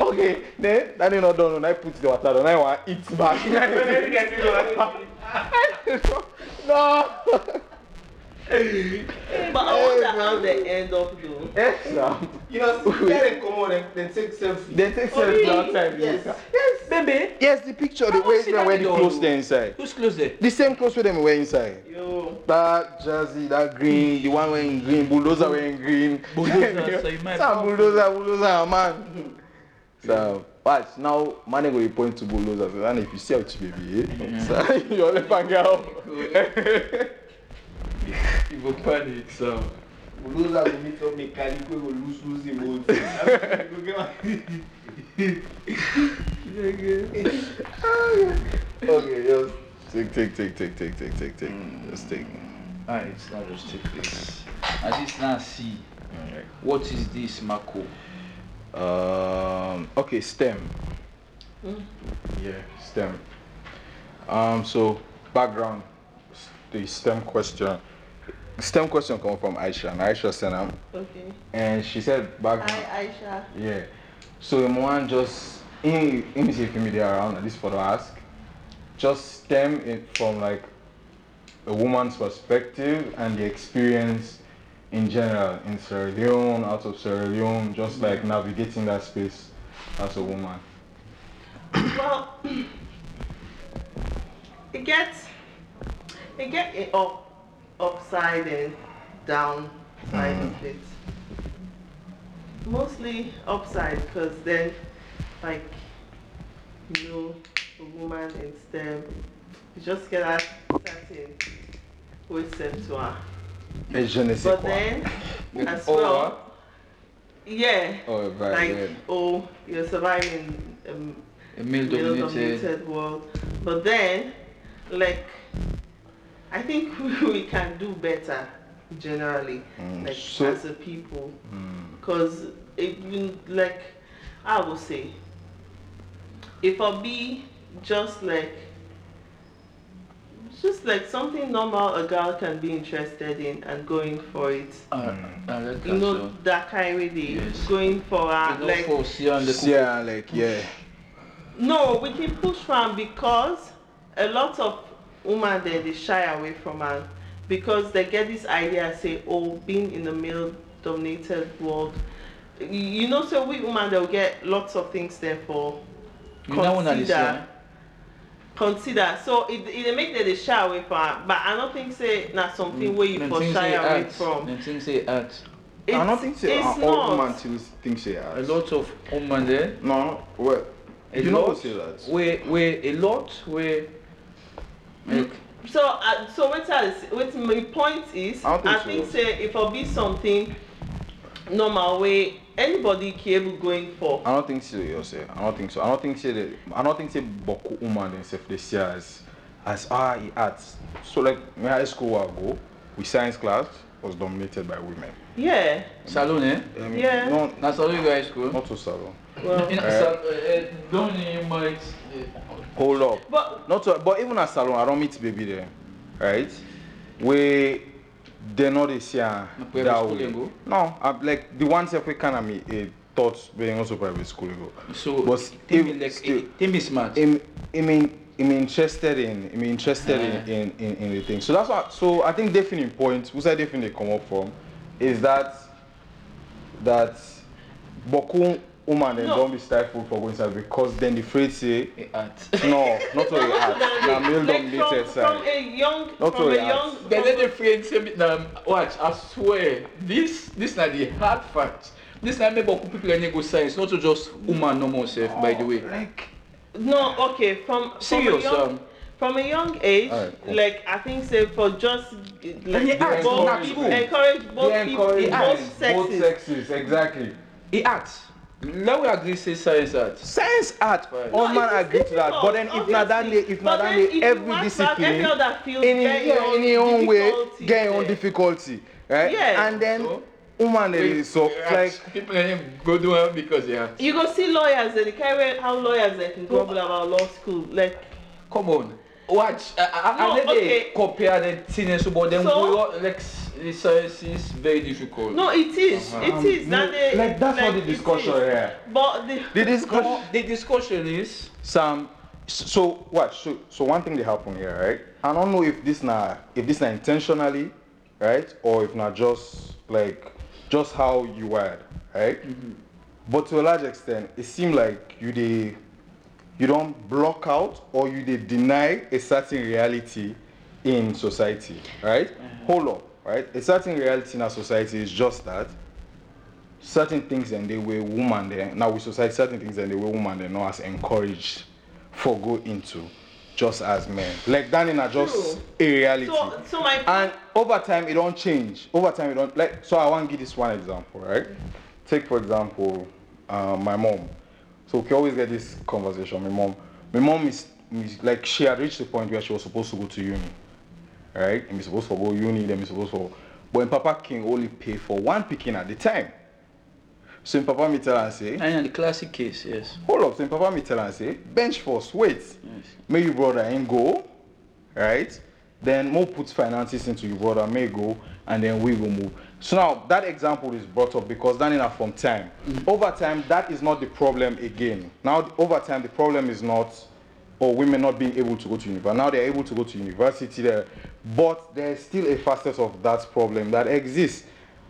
Okay, then that is not done. When I put the water down, I want it back. no. But I wonder how they end up though. Yes, sir. You know, see, yeah, come on, they, they take selfie. They take Oh, selfie really? outside. Yes. Yes. baby. Yes, the picture, the way see them that wear the clothes there inside. Who's close there? The same clothes with them wear inside. Yo. That jersey, that green, the one wearing green, bulldozer wearing green. Bulldozer, so you might- Some bulldozer, bulldozer, man. So, watch, now, man, go point to bulldozer. So, and if you see out, baby, eh? So, you're left and girl. You go panic, so. Bulldozer go meet up mechanic wey go lose lose him old thing. Go get one- okay, just take, take, take, take, take, take, take, take. Just take. Alright, it's not just take this. As it's now see, what is this, Marco? Um, okay, STEM. Yeah, STEM. Um, so background, the STEM question. STEM question come from Aisha, and Aisha sent them, Okay. and she said background. Hi Aisha. Yeah. So the one just in in the same media around and this photo ask, just stem it from like a woman's perspective and the experience in general in Sierra Leone, out of Sierra Leone, just like mm-hmm. navigating that space as a woman. Well, it gets it get it up upside and down side of it. Mostly upside because then like you know a woman in STEM you just get that certain way set to her. Et je ne sais But then as well yeah Oh, right like there. oh you're surviving um, A male dominated world. But then, like, I think we can do better generally, Mm, like so- as a people, Mm, because it you- like I would say, if I be just like just like something normal a girl can be interested in and going for it. Uh, uh, You know so. that kind of way Yes. going for You like for see on the cook- Yeah, like yeah. no we can push from because a lot of women they, they shy away from man because they get this idea say oh being in the male dominated world you- you know so we women they'll get lots of things there for You know when I consider consider so it it dey make them dey shy away from am but i no think say na something wey you Them for shy say away art. from Them things say art. I don't think so. it's uh, all not. women still think say A lot of women there. No, well, A you know lot. what say that. Where where a lot where. Like, so uh, so wetin i dey wetin my point is I don't think so. say if e be something normal wey anybody capable going for I don't think so. You say. I don't think so. I don't think say that. I don't think say boku woman themselves they see as as ah he arts. So like in high school I go, we science class was dominated by women. yeah salon eh? Um, Yeah. No, Na salon you guys go. not so salon. well In a Eh. sal- eh, Don't you might. Hold up. but Not to, but even at salon, I don't meet baby there, right? Where they know they see her Na private that school way. they go? No, I'm like the ones that we kind of me a thought being also private school they go. So But they be if like still- they be smart. I'm, I mean, I'm interested in, I'm interested in, Ah. in, in, in the thing. So that's what. So I think definite point, which I definitely come up from, is that that Boku woman then No. don't be stifled for going inside because then the phrase say art. no, not only art, na male like dominated from, side. from a young Not from only a young arts. They from let the friend say me um, watch, I swear, this this na the hard fact. This na make beaucoup people any go science, not to just woman normal self, by the way. Like, No, okay, from Serious, from a young, um, from a young age, Alright, cool. like I think say for just like both encourage people, both. encourage both people, encourage both both sexes. sexes, exactly. He acts. Let we agree say science art. Science art, Right. all No, man agree to that. But then if not that obviously. day, if not that then day, if you every want to have discipline, every other field in get your in your own way, get your own difficulty, right? Yeah. And then So? woman they Wait, so like people go do it because they act. You go see lawyers, they carry how lawyers they can grumble about law school. Like Come on. Watch. I, I, No, I let they okay. compare the things but then So? we all, like s- the science is very difficult. no, it is, uh-huh. it um, is. no, That they, like that's what the discussion is. here. But the, The discussion. The discussion is Sam, so what? So, so one thing that happened here, right? I don't know if this na if this na intentionally, right, or if not just like just how you wired, right? Mm-hmm. But to a large extent, it seemed like you they you don't block out or you they deny a certain reality in society, right? Uh-huh. Hold up, right? A certain reality in our society is just that certain things and they were woman there now with society certain things and they were woman they not as encouraged for go into just as men. Like that in a just True. a reality. So, so my and over time it don't change. Over time it don't like so i want to give this one example right? Take for example uh, my mom. So we always get this conversation. My mom my mom is, is like she had reached the point where she was supposed to go to uni right and be supposed to go uni then be supposed to but when papa can only pay for one picking at the time. So in papa me tell her say and the classic case, yes. hold up so in papa me tell her say bench force wait. Yes. may your brother ain't go right? Then more put finances into your brother may go and then we will move. So now that example is brought up because that enough from time. Mm. Over time that is not the problem again. Now over time the problem is not or women not being able to go to university now they're able to go to university there. But there's still a facet of that problem that exists.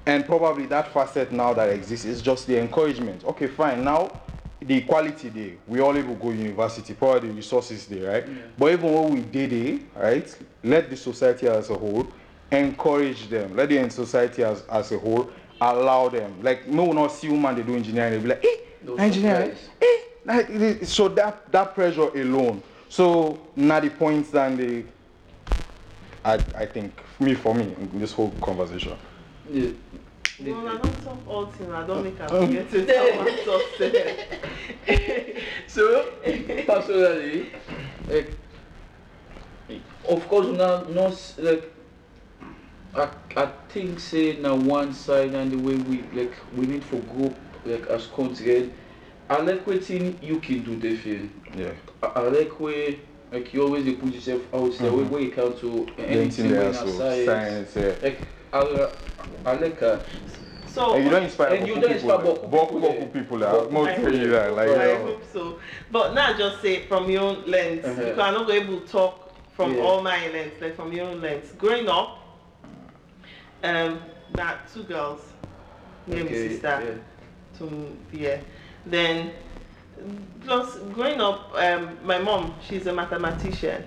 And probably that facet now that exists is just the encouragement. Okay fine now the equality there we all able to go university probably the resources there right? But even when we did it right let the society as a whole encourage them. Let the society as, as a whole allow them. Like no one not see woman they do engineering they be like eh No engineering eh like, so that that pressure alone so now the points that they I, I think me for me in this whole conversation Yeah. well, I don't talk all thing. I don't make a forget to tell myself. so personally like of course una no s- like i i think say na one side and the way we like we need for go like as country I like wetin you can do the film. Yeah. I, I like where like you always dey put yourself out there Mhm. where, where you count to anything Anything wey na so science. science, yeah. Like I, I like uh, So And you don't inspire And you Boku don't people. inspire Boku Boku people, Boku people. like, Boku Most people, really like, like I hope so. But now just say from your own lens, Uh-huh. because I'm not able to talk from Yeah. all my lens, like from your own lens. Growing up, um, that two girls, me and my okay, sister, yeah. To yeah. Then plus growing up, um, my mom, she's a mathematician.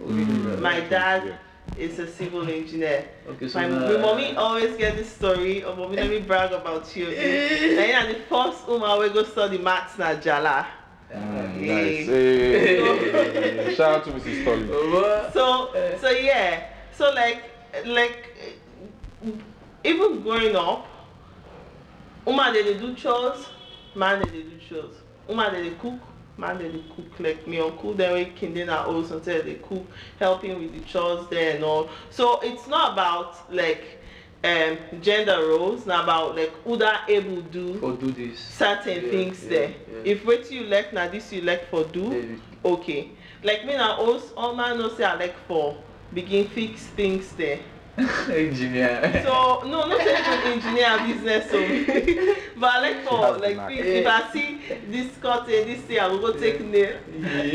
Mm. My dad Yeah. is a civil engineer. Okay, so My, na- my mommy always get this story of mommy let me brag about you. Then na the first woman we go study maths na Njala. Mm, Yeah. nice. Hey. Shout out to Mrs. Stolly. What? So so yeah. So like like uh, even growing up, woman they dey do chores, man they dey do chores. Woman they dey cook, man they dey cook. Like me uncle them wey kindle na house until they cook, helping with the chores there and all. So it's not about like um gender roles, na about like who that able do For do this. certain Yeah, things yeah, there. yeah. If wetin you like na this you like for do, Yeah. okay like me na also all man know say i like for begin fix things there Engineer. so no no say even engineer business o but i like for like knack. fix if i see this curtain this thing i go go take nail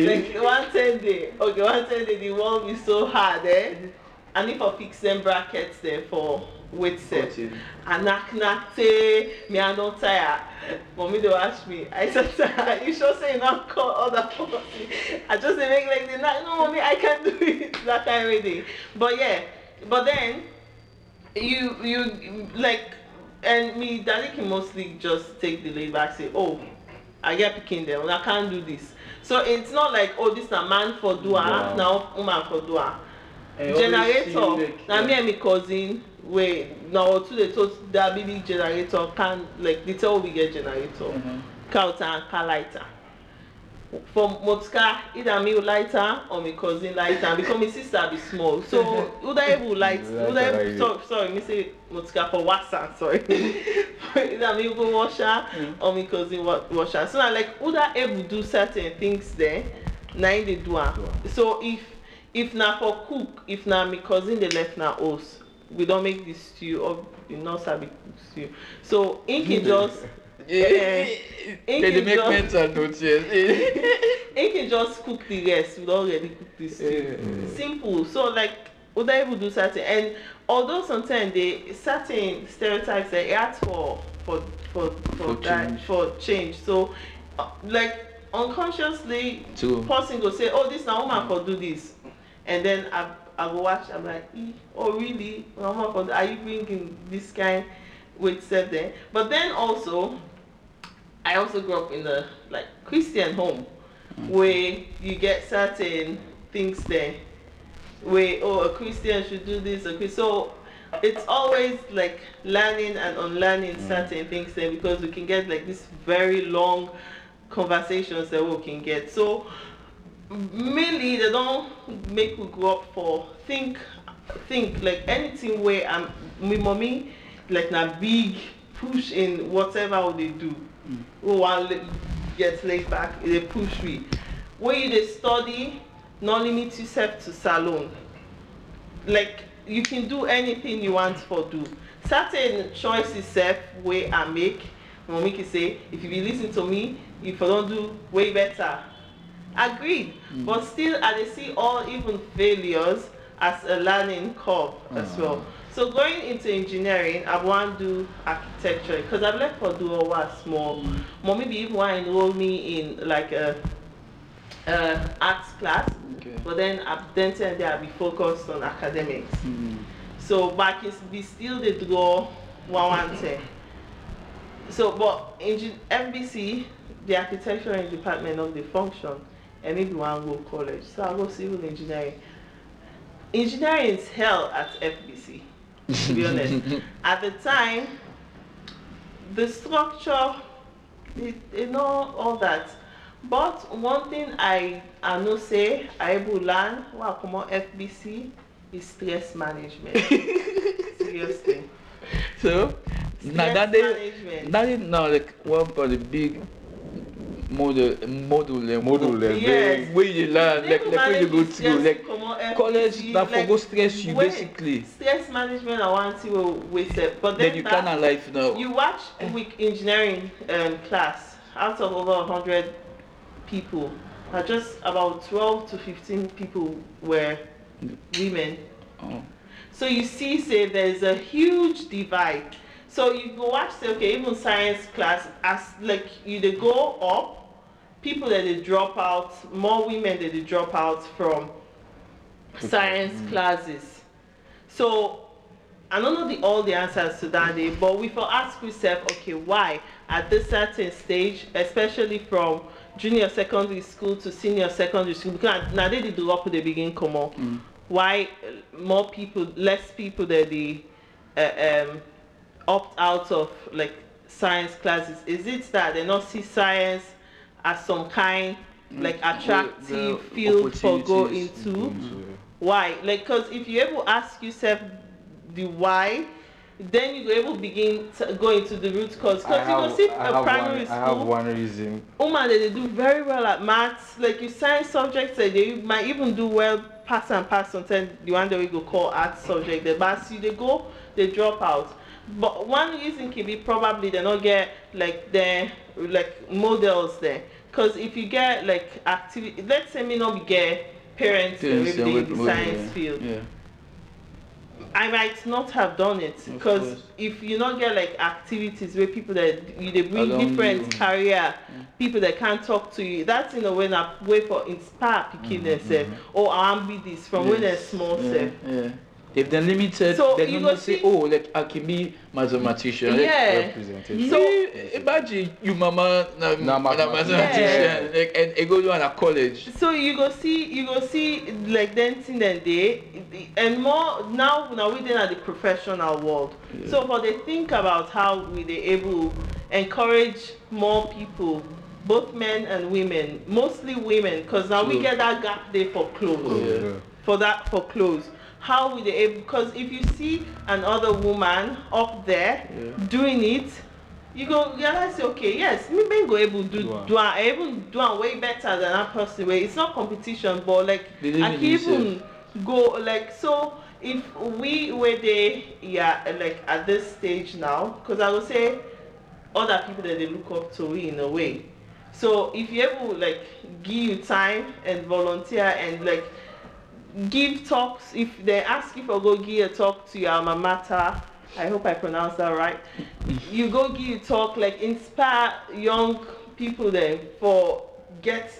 like one ten day okay one ten day the wall be so hard eh i need for fix them brackets there for weight set Cutting. I knack knack say me I no tire. Mommy dey watch me. I said. You sure say you not call other people? I just make like the knack. No mommy I can do it that kind of day. But yeah, but then you you like and me daddy can mostly just take the laid back say oh I get pikin them and I can't do this. So it's not like oh this na man for Wow. am na woman for I always see generator na me and my cousin wey na our two dey tote that big generator can like the tell we get generator Mhm. counter and car lighter for motor either me lighter or my cousin lighter because my sister be small. So either able light Lighter either like able you. sorry sorry me say motor for water sorry. Either me go wash her hmm. or my cousin wa wash her so na like either able do certain things there nine dey do am. So if if na for cook if na my cousin dey left na house we don't make the stew or you no sabi cook stew. So can just Yeah. Ink They dey is make just- mental notes, yes. him can just cook the rest we already cook the stew simple so like other people do certain and although sometimes they certain stereotypes they ask for for for for, For that change. for change so uh, like unconsciously True. person go say oh this now woman for do this and then i i go watch i'm like eh, oh really woman for are you bringing this kind with sef there but then also i also grew up in a like christian home where you get certain things there where oh a christian should do this a so it's always like learning and unlearning mm. certain things there because we can get like this very long conversations that we can get. So mainly they don't make we grow up for think think like anything where i'm my mommy like na big push in whatever they do we wan le- get laid back dey push we when you dey study no limit yourself to Salone. Like you can do anything you want for do. Certain choices sef way i make my can say if you be listen to me if I don't do way better. Agreed. Mm. But still i see all even failures as a learning curve as ah. well so going into engineering i want to do architecture because i like for do owa small mommy be even wan enroll me in like a, a arts class Okay. but then i then tell them I'll be focused on academics. Mm. so back is be still dey draw one one ten so but engin fbc the architectural department of the function and maybe wan go college so i go civil engineering. Engineering is hell at fbc to be honest. At the time the structure you, you know all that. But one thing i i know say i will learn wey i comot fbc is stress management. Seriously. So, now stress that day, management. that is now like one of the big model model level. Model level. Yes. Where you learn, like, Even like where you go manage through, stress like college FBC, that for like, go stress you basically. Stress management I want to waste it, but then, Then you that- can life now. You watch week engineering um, class out of over 100 people, uh, just about 12 to 15 people were women. Oh. So you see, say there's a huge divide. So you go watch, say, okay, even science class, as like you they go up, people that they drop out, more women that they drop out from science classes. So I don't know the, all the answers to that day, but we for ask yourself, okay, why at this certain stage, especially from junior secondary school to senior secondary school, because now they did drop at the beginning come on. Why uh, more people, less people that they uh, um, opt out of like science classes? Is it that they not see science as some kind like Mm, attractive the field for go into? Why? Like, cause if you able ask yourself the why, then you able begin to go into the root cause. Cause you go see a primary one, I have one reason. woman they, they do very well at maths. Like you science subjects, they, they might even do well pass and pass sometimes the one that we go call art subject. The but see they go, they drop out. But one reason can be probably they don't get like the like models there. Cause if you get like activity, let's say me not get parents Yes, yeah, in the science yeah, field. Yeah. I might not have done it because if you not get like activities where people that you they bring Along different you. career, people that can't talk to you. That's in a way na way for inspire picking themselves. Oh, I want be this from when they're small yeah, self. yeah. If they're limited, So they you don't go say, oh, like I can be mathematician. Yeah. Representation. So- imagine you mama na, Na na mathematician. mathematician like, and they go to a college. So you go see, you go see like dancing and day, and more now. Now we then at the professional world. So for they think about how we they able encourage more people, both men and women, mostly women, because now we get that gap there for clothes. Oh, yeah. For that for clothes. How will they able? Because if you see another woman up there Yeah. doing it, you go realize say, okay yes me men go able do Do am even do am way better than that person wey it's not competition but like i can even go like so if we were there yeah like at this stage now because i would say other people that they look up to we in a way so if you able like give you time and volunteer and like give talks. If they ask you for go give a talk to your alma mater i hope i pronounced that right. You go give a talk like inspire young people there for get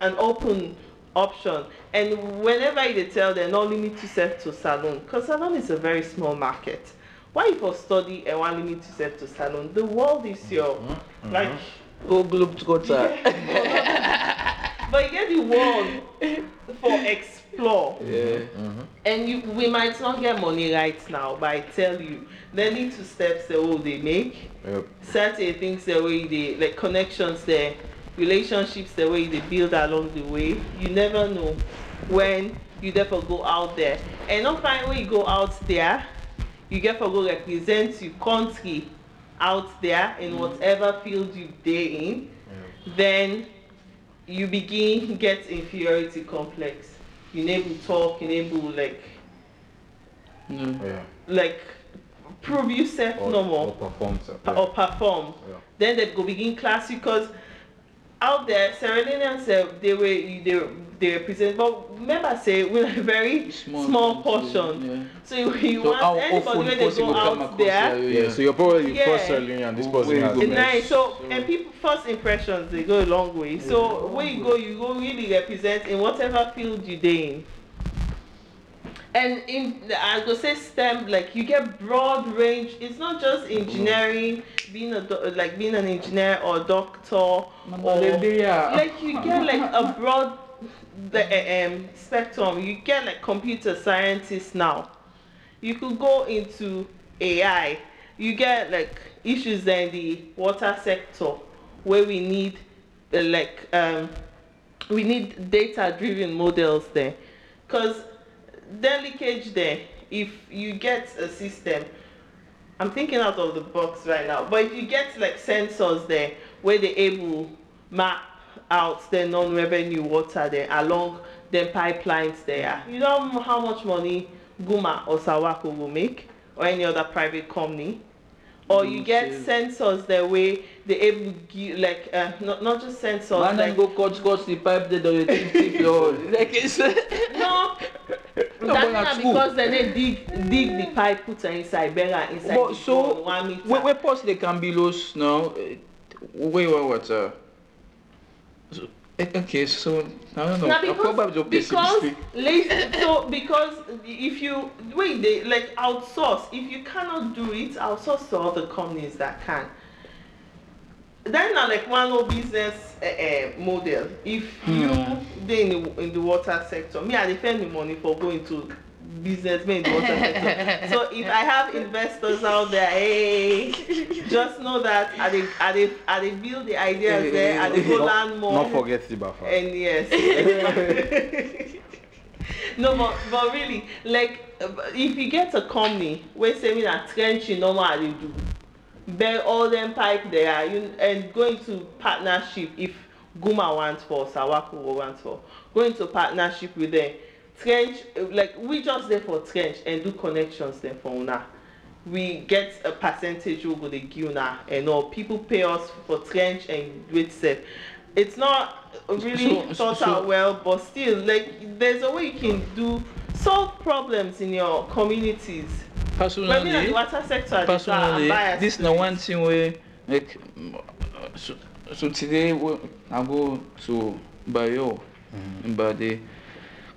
an open option. And whenever you dey tell them not limit yourself to Salone because Salone is a very small market. Why you for study and wan limit yourself to Salone? The world is your mm-hmm. Mm-hmm. like Go globe trotter. but you get the world for explore Yeah. Mm-hmm. and you we might not get money right now but i tell you the little steps that oh they make. Yep. certain things the way they like connections there relationships the way they build along the way. You never know when you therefore go out there. And not find when you go out there you get for go represent your country out there in mm. whatever field you dey in. Then you begin get inferiority complex you no able talk you no able like No. Yeah. like prove yourself Or, no or more perform. so- or perform Yeah. then they go begin class because out there Sierra Leoneans uh, they were they they represent but remember say we're a very small, country, portion Yeah. so you, so want anybody when they go out there. Yeah. yeah. So you're probably Yeah. first Celine and this person Where has go nice so So- and people first impressions they go a long way so where you go you go really represent in whatever field you dey in and in i go say stem like you get broad range it's not just engineering being a do- like being an engineer or doctor or like you get like a broad the, um, spectrum. You get like computer scientists now. You could go into ai you get like issues in the water sector where we need uh, like um, we need data driven models there. Because then leakage there if you get a system i'm thinking out of the box right now but if you get like sensors there where they able map out the non-revenue water there along the pipelines there. You don't know how much money Guma or SALWACO will make or any other private company. Or you get sensors that way they able to give like uh, not, not just sensors Man like and go cut cut the pipe there or tip tip or like it's no No, that but na na true. because then they dig dig the pipe put am inside bury am inside But so ground, one meter. where, where pause they can be lost now eh, where water so, eh, okay so I don't know. I'll because probably because late so because if you wait they like outsource. If you cannot do it outsource to other companies that can. Then na like one of business uh, uh, model. If you dey in the in the water sector me i dey spend the money for going to business men in water so if i have investors out there hey just know that i dey i dey i dey build the ideas there i dey go Not- learn more Not forget Tibafa. and yes. no, but but really, like if you get a company where say me na trenching normal how they do, bury all them pipe there you, and go into partnership if Guma wants for SALWACO wants for go into partnership with them. Trench uh, like we just there for trench and do connections there for una. We get a percentage we go dey give una and all people pay us for trench and do it safe. It's not really So- thought so- out well, but still like there's a way you can do solve problems in your communities. But the personally water sector I dey start, I'm personally this to na one thing wey like mm, uh, so, so today we- i go to bayo in bade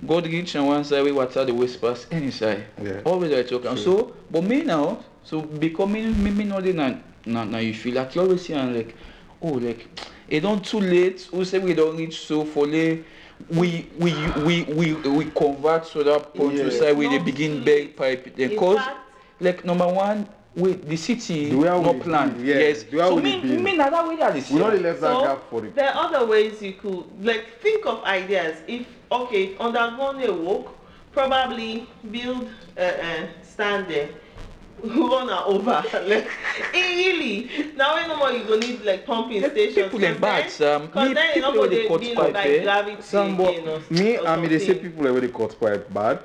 god reach on one side we water dey waste pass any side Yeah. always i talk. Am so but me now so becoming me me no dey na na na you feel like you always see am like oh like it don't too late. Who say we don reach so for lay? We we we we we convert to that point Yeah. to side we dey Not begin beg pipe. dem cause fact, like number one wait the city The way how no plan build, yeah, yes the way how so we me build. me na that way i dey see We not am. left that So, gap for the. there are other ways you could like think of ideas. If okay, if underground a walk, probably build a uh, uh, stand there. Run her over. like it really. Now we no more you go need like pumping Yeah, stations. people like bats, um, Cause me, people wey dey dey cut pipe, eh, gravity Some but again or, me, or I mean, they say something. people already cut pipe bad,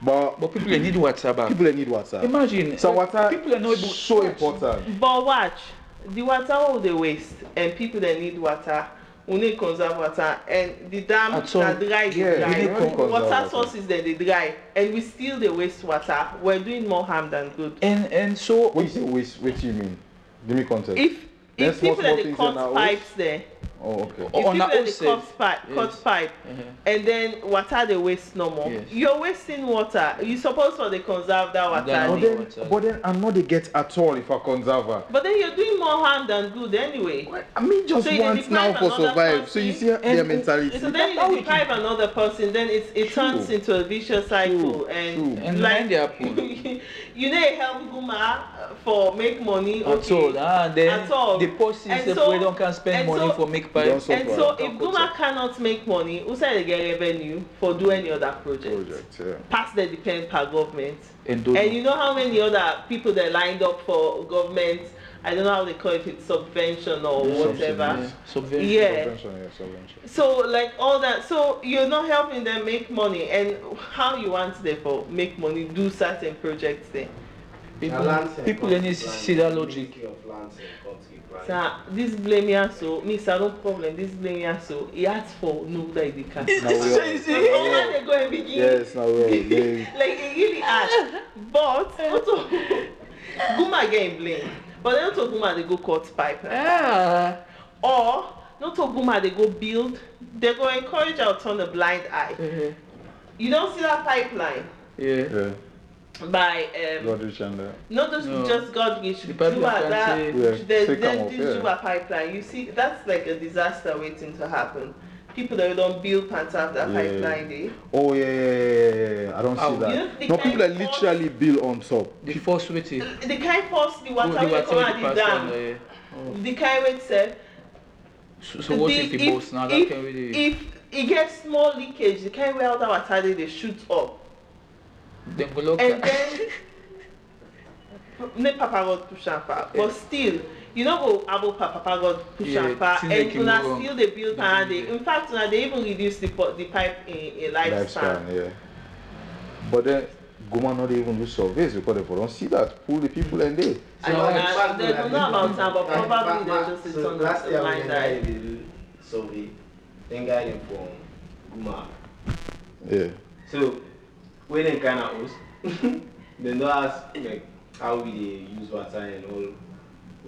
but but people need water back people they need water. imagine So like, water people are not able so important. But watch, the water will they waste and people that need water we need conserve water and the dam At all. na dry Yeah, dry. conserve water water. sources dem dey dry and we still dey waste water. We're doing more harm than good. and and so When you say waste, what do you mean? Give me context. If if people that things cut pipes there, oh, okay. if Oh, on people our that own cut pipe, yes. cut pipe, Uh-huh. and then water dey waste no more. Yes. You're wasting water. You suppose to dey conserve that water. Then- But then, water. but then I'm not the get at all if I conserve her. But then you're doing more harm than good anyway. I mean, just So you want now for another survive. So you see person their and- mentality. So then you we deprive another person, then it, it turns into a vicious cycle, True, and true. And like when they happen? You need help Guma uh, for make money. Okay, at all ah then At all. the person And sef so- wey don can spend and money so- for make Don't pipe suffer. And so if Guma up. cannot make money, who said they get revenue for do any other project? Project, yeah. Pass the depend per government. and And you know how many other people that lined up for government, I don't know how they call it, it's subvention or whatever. Subsidies. subvention Yeah. Subvention, yeah, subvention. So like all that, so you're not helping them make money, and how you want them for make money, do certain projects there. people people dey need to see that logic Sir, this blame here so, me sir, no problem. This blame here so, he asked for no that they can. Now we are- So now they go and begin. Yes, now we are. Like he really asked, but not to Guma get blame, but not to Guma they go cut pipe. ah or not to Guma they go build. They go encourage or turn a blind eye. uh-huh. You don't see that pipeline yeah yeah. by um, Goderich and uh, not just No. just Goderich, The pipeline Juba, that say- Yeah, there's say there's come off, this yeah. Juba pipeline. You see, that's like a disaster waiting to happen. People that don't build pants have that Yeah. pipeline there. Oh yeah, yeah, yeah, yeah, yeah. I don't How? see You know, that. No, people that of literally build on top. the first waiting The kind force the water the will come wey out the dam. down oh The kind way say so so what the- if e burst now that if, kind wey dey if e get small leakage, the kind way how that water dey dey shoot up. dem go lock and then ne papa god push am far but still you know go abo pa papa god push Yeah, am pa things and like you una move on. still dey build Yeah, and dey in fact una dey even reduce the the pipe in in lifespan. lifespan, yeah. But then, Guma not even do surveys because they don't see that. Pull the people in there. I So, know, uh, in they don't know about am, but like, probably they just sit so on the last year blind when eye. I did the survey, then guy dem from Guma. Yeah. So when dem kind of host, dem don ask like how we use water and all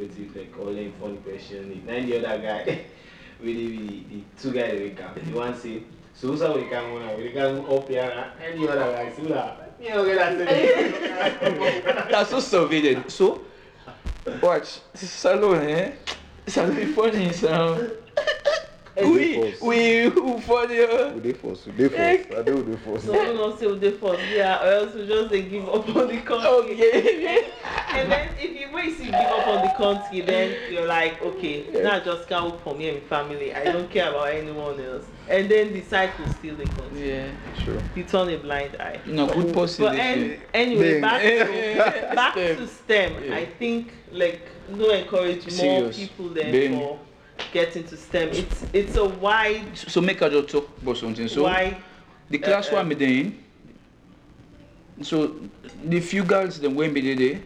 wetin like all dem funny question. Na the other guy wey dey with the the two guys wey come, the one say so who's how we come una we dey come up here na any other guy say una me no get that same. That's so surveilled. So, watch. Salon, eh? Salon is funny, so. Oui, False. oui, who funny? Who they force? Who they force? I do they force. So we not say we dey for there or else we just dey give up on the country. Okay. And then if you wait you give up on the country, then you're like, okay, now just work for me and my family. I don't care about anyone else. And then the cycle still dey continue. Yeah. Sure. You turn a blind eye. No, good person. But anyway, back to back STEM. to STEM. Yeah. I think like no encourage more Serious. people then Bang. for get into STEM. It's it's a wide So make I just talk about something. So wide the class uh, where I'm in, so the few girls them when be there,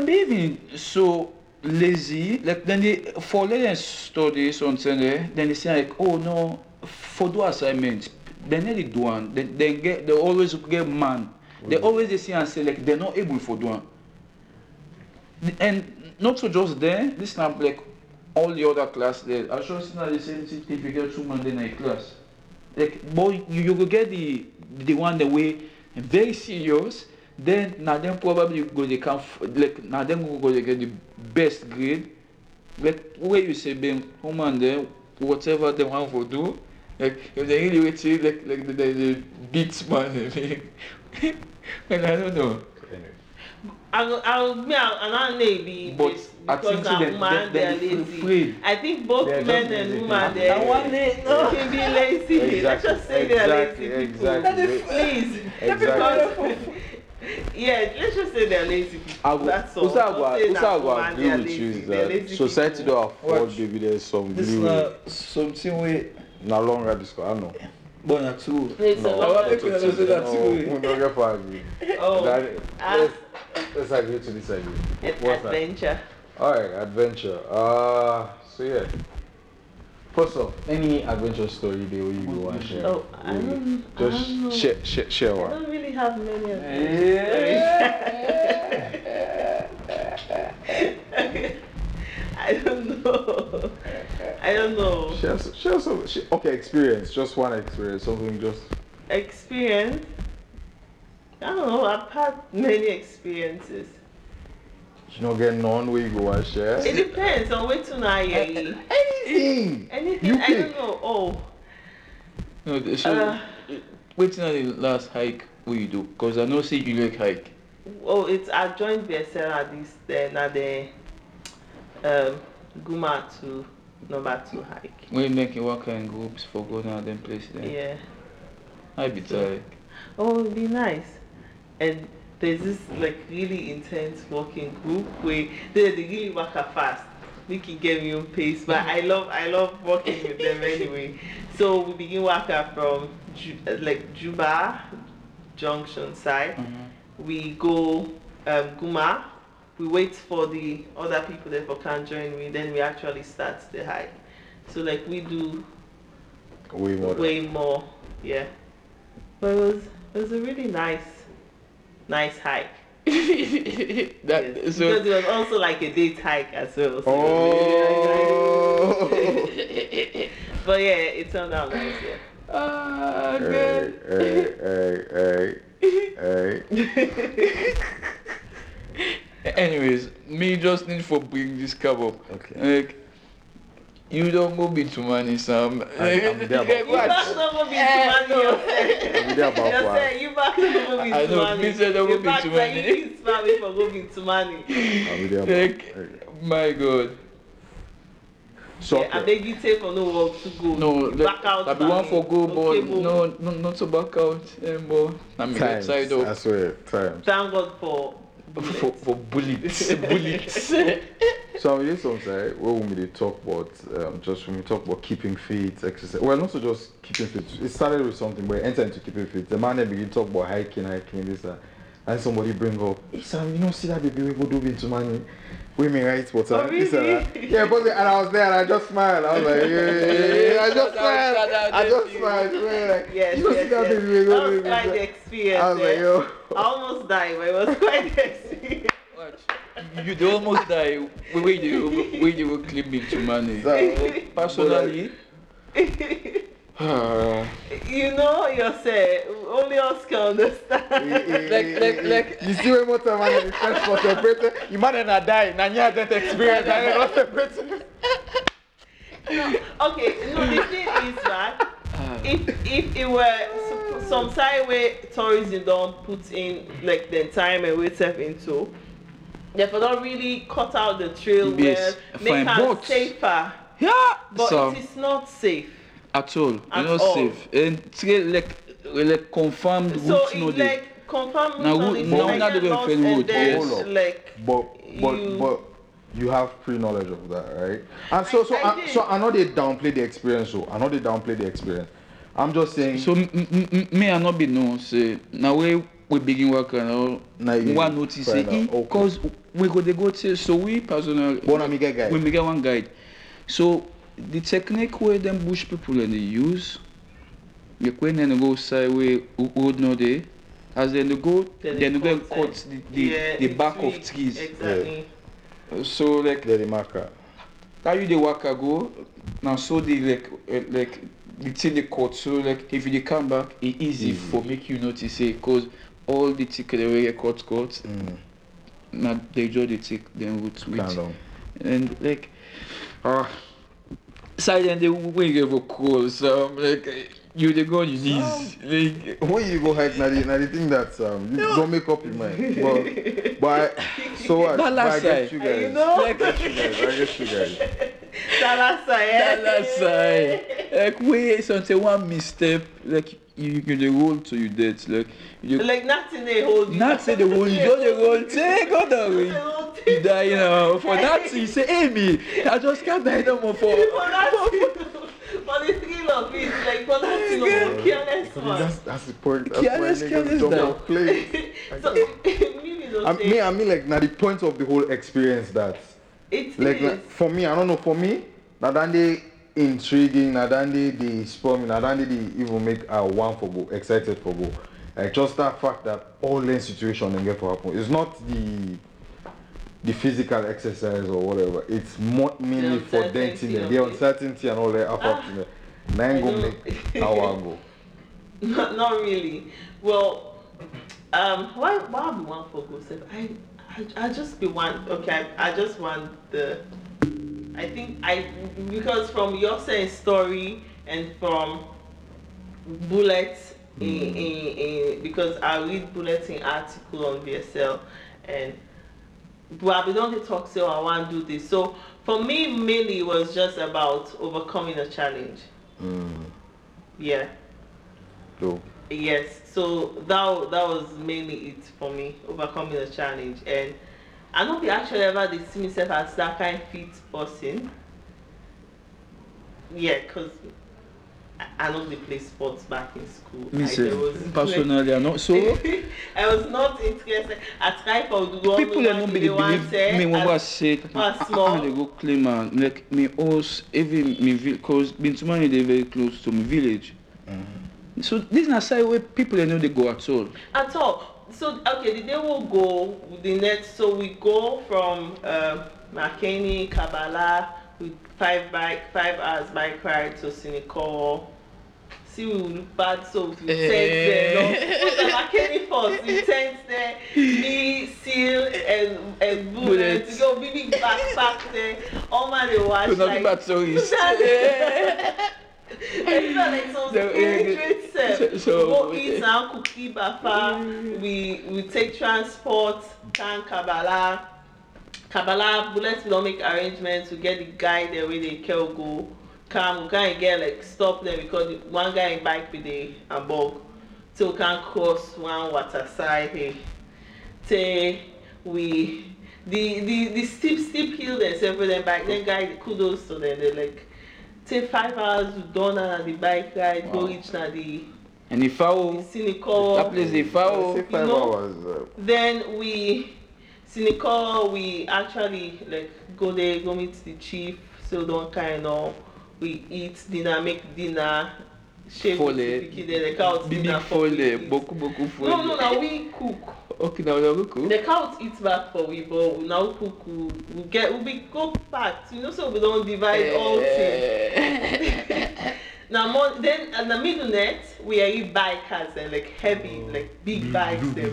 they be even so lazy. Like then they for them study something there, then they say like, oh no, for do assignment, they nearly do one. They, they get they always get man. They mm. always they see and say like they're not able for do one. And not so just there, this now like all the other class there. I just now the same certificate two man in class. Like boy, you, you go get the the one the way very serious. Then now them probably go they can f- like now them go go they get the best grade. Like where you say them woman there whatever they want to do. Like if they really wait till like like the, the, the beats man. and I don't know. I go, I may be But this I because think I'm they- woman, they- they're they lazy. free. I think both They're men and women, They- they can be lazy. Let's just say they're exactly, lazy people. exactly. Please. Exactly. Because, yeah, let's just say they're lazy people. I go, That's all. also I Don't go, say also that I go woman, agree they're with you lazy. is They're that lazy society people. don't afford Watch. maybe there's some This blue. na something way Na longer disco, I know. born at two. It's a No, lot want of- make una know say that no, too. we don't get for agree. Oh, That- ah. let's, let's agree to disagree. an What's that? adventure. Alright, adventure. Uh, so yeah. First off, any adventure story there where you go and share? Oh, I don't- I Just don't know. share, share, share I don't really have many eh. adventures. I don't know. I don't know. Share, some- share some. Share, okay, experience. Just one experience. Something just. Experience. I don't know. I've had many experiences. You know, get none where you go and share. It depends on which one I hear. Anything. Anything. You I pick. don't know. Oh. No, the- so Uh. waiting on the last hike what you do? Cause I know say you like hike. Oh, it's I joined Besera this then at the um Guma to number two hike. When you make you work in groups for going out them places then. Yeah. I be tired. Oh, it'd be nice. And there's this like really intense walking group where they, they really work up fast. Make you get me on pace, but I love I love working with them anyway. So we begin working from Ju- like Juba Junction side. Mhm. We go um, Guma. We wait for the other people there for can join me. Then we actually start the hike. So like we do Way more. way more. Yeah. But it was it was a really nice nice hike. that Yes. so because it was also like a date hike as well. so- Oh. but yeah, it turned out nice. Yeah. ah hey, good. hey, hey, hey, hey. Anyways, me just need for bring this cab up. Okay. Like you don't go be too many Sam. I- I'm there about- You back not gonna be Eh, too no. money I'm there about yourself. what? You back not gonna be I too know, money. me say don't go In be fact, too like, money. You keep spamming for go be too money. I'm there about. Like my god. So, Yeah, I beg you take for no work to go. No, You back out. I be one for go, but Okay, no, no, not to back out anymore. I'm times. side I up swear, times. Thank God for for for bullets, bullets. So we did some say when we talk about um, just when we talk about keeping fit, exercise. Well, not so just keeping fit. It started with something, but it entered into keeping fit. The man then begin talk about hiking, hiking, this that. And somebody bring up, hey Sam, you know, see that baby we go do into money. Women right water. Oh, this really? Yeah, but and I was there and I just smiled. I was like, yeah, yeah, yeah, yeah. I just smiled. I just smiled. Man, like, Yes, you yes, yes. baby That was quite the experience. I was like, yo. I almost died, but it was quite the experience. Watch. You dey almost die when when you when you go claim into money. So, Personally, uh, You know yourself. Only us can understand. Eh, eh, eh, like- like- like- you see when motor man is first for separated, you might not die. Now you have that experience and you're not separated. okay, no, the thing is that if if it were some side where tourism don't put in like the time and wait self into, therefore don't really cut out the trail Yes, well, make fine, her safer. yeah. But so it is not safe. At all, you At know, all. safe and to like like confirmed So routes no it dey. like confirm Now, route who- is now like not the get way lost friend and would, then, yes. Like But but You- but you have pre-knowledge of that, right? And so so I- I I, so I know they downplay the experience. So I know they downplay the experience. I'm just saying. So me I not be know say now we we begin work now. Now you one notice say find because we go they go to so we personal Bona me get guide. we me get one guide. So the technique where them bush people and they use, like when they go say we would know they, as they go Then then they they go and cut, cut the the, yeah, the the back tree. of trees. Exactly. So like Get the marker. how you the waka go na so they like uh, like the thing dey cut so like if you come back it easy Easy. for make you notice it, cause all the tick dey wey get cut cut Mm. na dey just dey take dem with with and like ah silent dey wey you go cool so like you dey go on your knees like When you go hike, now the, now the thing that um, you don't make up your mind. But, but I, so what? That But I last get you And you guys. know? I get you guys. I get you guys. Salasa, eh? that side like wey something one misstep like you you dey roll to your death like you Like nothing they hold you. Not say the one you don't dey roll, take go down. They You you. die, you know. For that, you say, hey, me, I just can't die no more for. For that, for the thrill of it, like for that, you know, careless one. that's that's the point. That's why Careless, niggas careless don't play. so, maybe those I mean, I mean, like, now the point of the whole experience that, it like, is. na- for me, I don't know, for me, now then they intriguing, now then they, they spur me, now then they even make a one for go, excited for go. Like, just that fact that all the situation and get for happen. It's not the the physical exercise or whatever. It's more mainly for uncertainty denting them, the uncertainty and all that. Ah, Up Nine go make go. not, not really. Well, um, why why be one for go? I, I I just be one. Okay, I, I just want the. I think I because from your story and from bullets in, in, in because I read bulletin article on VSL and but we don't talk oh, I want to do this. So for me mainly it was just about overcoming a challenge. Mm. Yeah. So, Yes, so that that was mainly it for me, overcoming the challenge. And I don't be actually ever dey see myself as that kind of fit person. Yeah, cause I, I don't dey play sports back in school. Me I, was- personally, I know. So, I was not interested. I tried for the one people that don't believe, believe me when I say, as I small. they go claim man. Like, me house, even me, because Bintumani, they very close to my village. So, this is not side where people they know they go at all. at all. So okay, the day we'll go the next. So we go from um, Makeni, Kabala with five bike, five hours bike ride to Sinicor. See, we will bad, so we tent there. No, to Makeni first. We tent there. Me, Seal, and and Bullet. We go big backpack there. All man they watch So, not like. be bad stories. It's not like some So, eh, spiritual eh, so- self. so- go eh. eat and cookie bafa. We we take transport, can Kabala. Kabala bullets we don't make arrangements. to get the guy there where they can go. Come, we can't get like stop them because one guy in bike with the above. So we can cross one water side. Hey, say we the the the steep steep hill dem sef wey dem bike dem guy kudos to dem they like take five hours to done na the bike ride go Wow. reach na the And if I the will, Sinicor. that place dey far Say oh. five know- hours. Uh, Then we, Sinicor, we actually like go there, go meet the chief, so don't kind of, we eat dinner, make dinner, shave Fole. the pikin, then the cow Big dinner big for fole, pikin. boku boku fole. No, no, now we cook. Okay, now we cook. The cow eat back for we, but now we cook, we, we get, we be go back, you know, so we don't divide all things. Now, more, then at the middle net, we are eat bikers and like heavy, like big bikes. They,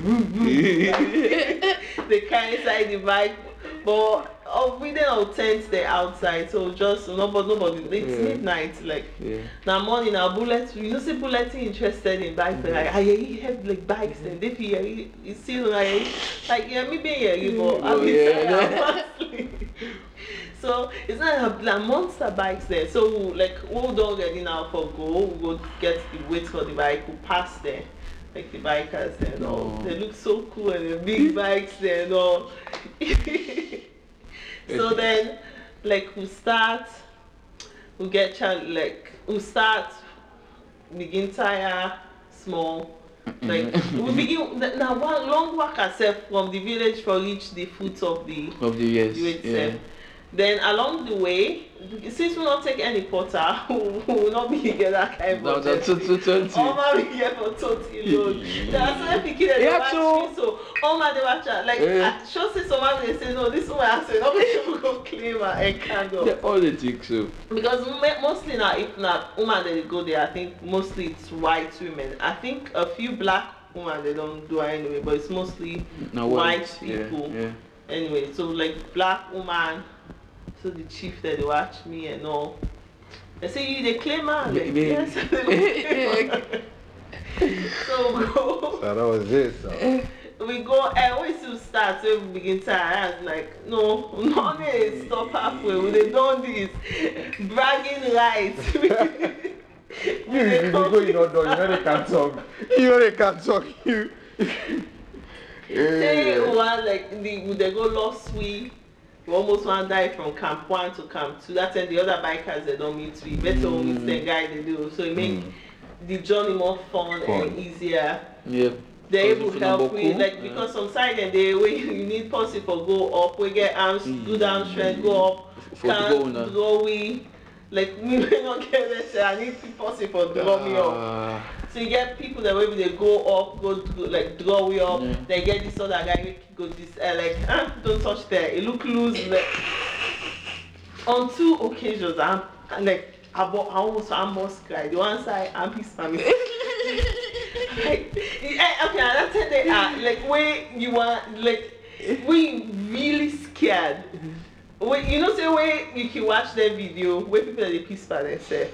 they carry inside the bike, but oh, we didn't all tent there outside, so just nobody, nobody. It's Yeah. midnight, like Yeah. now morning. Now bullet, you know, see bullet interested in bikes. They're Like I hear have like bikes and they feel you see like like yeah, me being here, but Oh, I'm yeah. So it's not a like monster bikes there. So like we'll don't ready now for go. We go get the wait for the bike. We pass there. Like the bikers there and all. They look so cool and the big bikes there and all. so then like we start we get child like we start begin tire small. Like we begin now one long walk ourselves from the village for reach the foot of the Of the do it Yeah. Then along the way, since we not take any porter, we will not be get that kind of that's two two twenty. Oma we get for totally load. There are some pikin that Yeah, so- so Oma dey watch am like Eh. I sure say some man say no this woman I say no make you go claim her egg candle. Yeah, all the things so. Because mostly now, if not woman they go there, I think mostly it's white women. I think a few black women they don't do it anyway, but it's mostly Now white yeah, people. Yeah. Anyway, so like black woman, so the chief that they watch me and all. I say you they claim man. Like, Baby. yes, they claim. So we go, so that was it. So. we go, and we still start, so we begin to I was like, no, no, they stop halfway. We they done this bragging rights. You, if you go, you don't know, you know they can't talk. You know they can't talk. You. Say Yeah. one like the they go lost we. We almost one die from camp one to camp two. That time the other bikers they don't meet we. Better mm. meet the guy they do. So it make the journey more fun, Fun. and easier. Yeah. They able help we know like Boku, because some side and they way you need pussy for go up. We get arms, good arm strength, go up. For Can't go now. draw we. Like me we not get this. I need pussy for draw me up. Ah, So you get people that maybe they go up, go, like draw you up. Yeah. They get this other guy go this uh, like ah, don't touch there. It look loose. Like, on two occasions, I'm like I, bo- I almost almost cried. The one side I'm his family. like, eh, okay, that's it. They are like when you want like we really scared. When you know say when you can watch that video where people that they piss by themselves.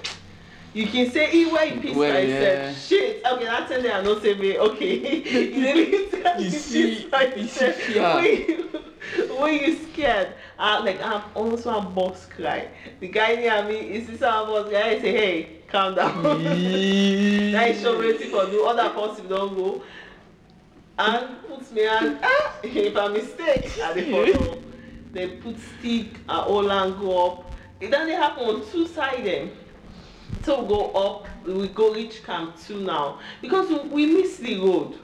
You can say e where you piss Well, by yeah. Shit. Okay, that's it. I know say me. Okay. you really. You You see- you see fear. When you, scared, I like I'm almost one boss cry. The guy near me is this our boss guy. I say, hey, calm down. That is show waiting for do other person don't go. And puts me on ah, if I mistake I dey follow. They put stick and all and go up. It then they happen on two side them. So we go up, we go reach camp two now. Because we, we miss the road.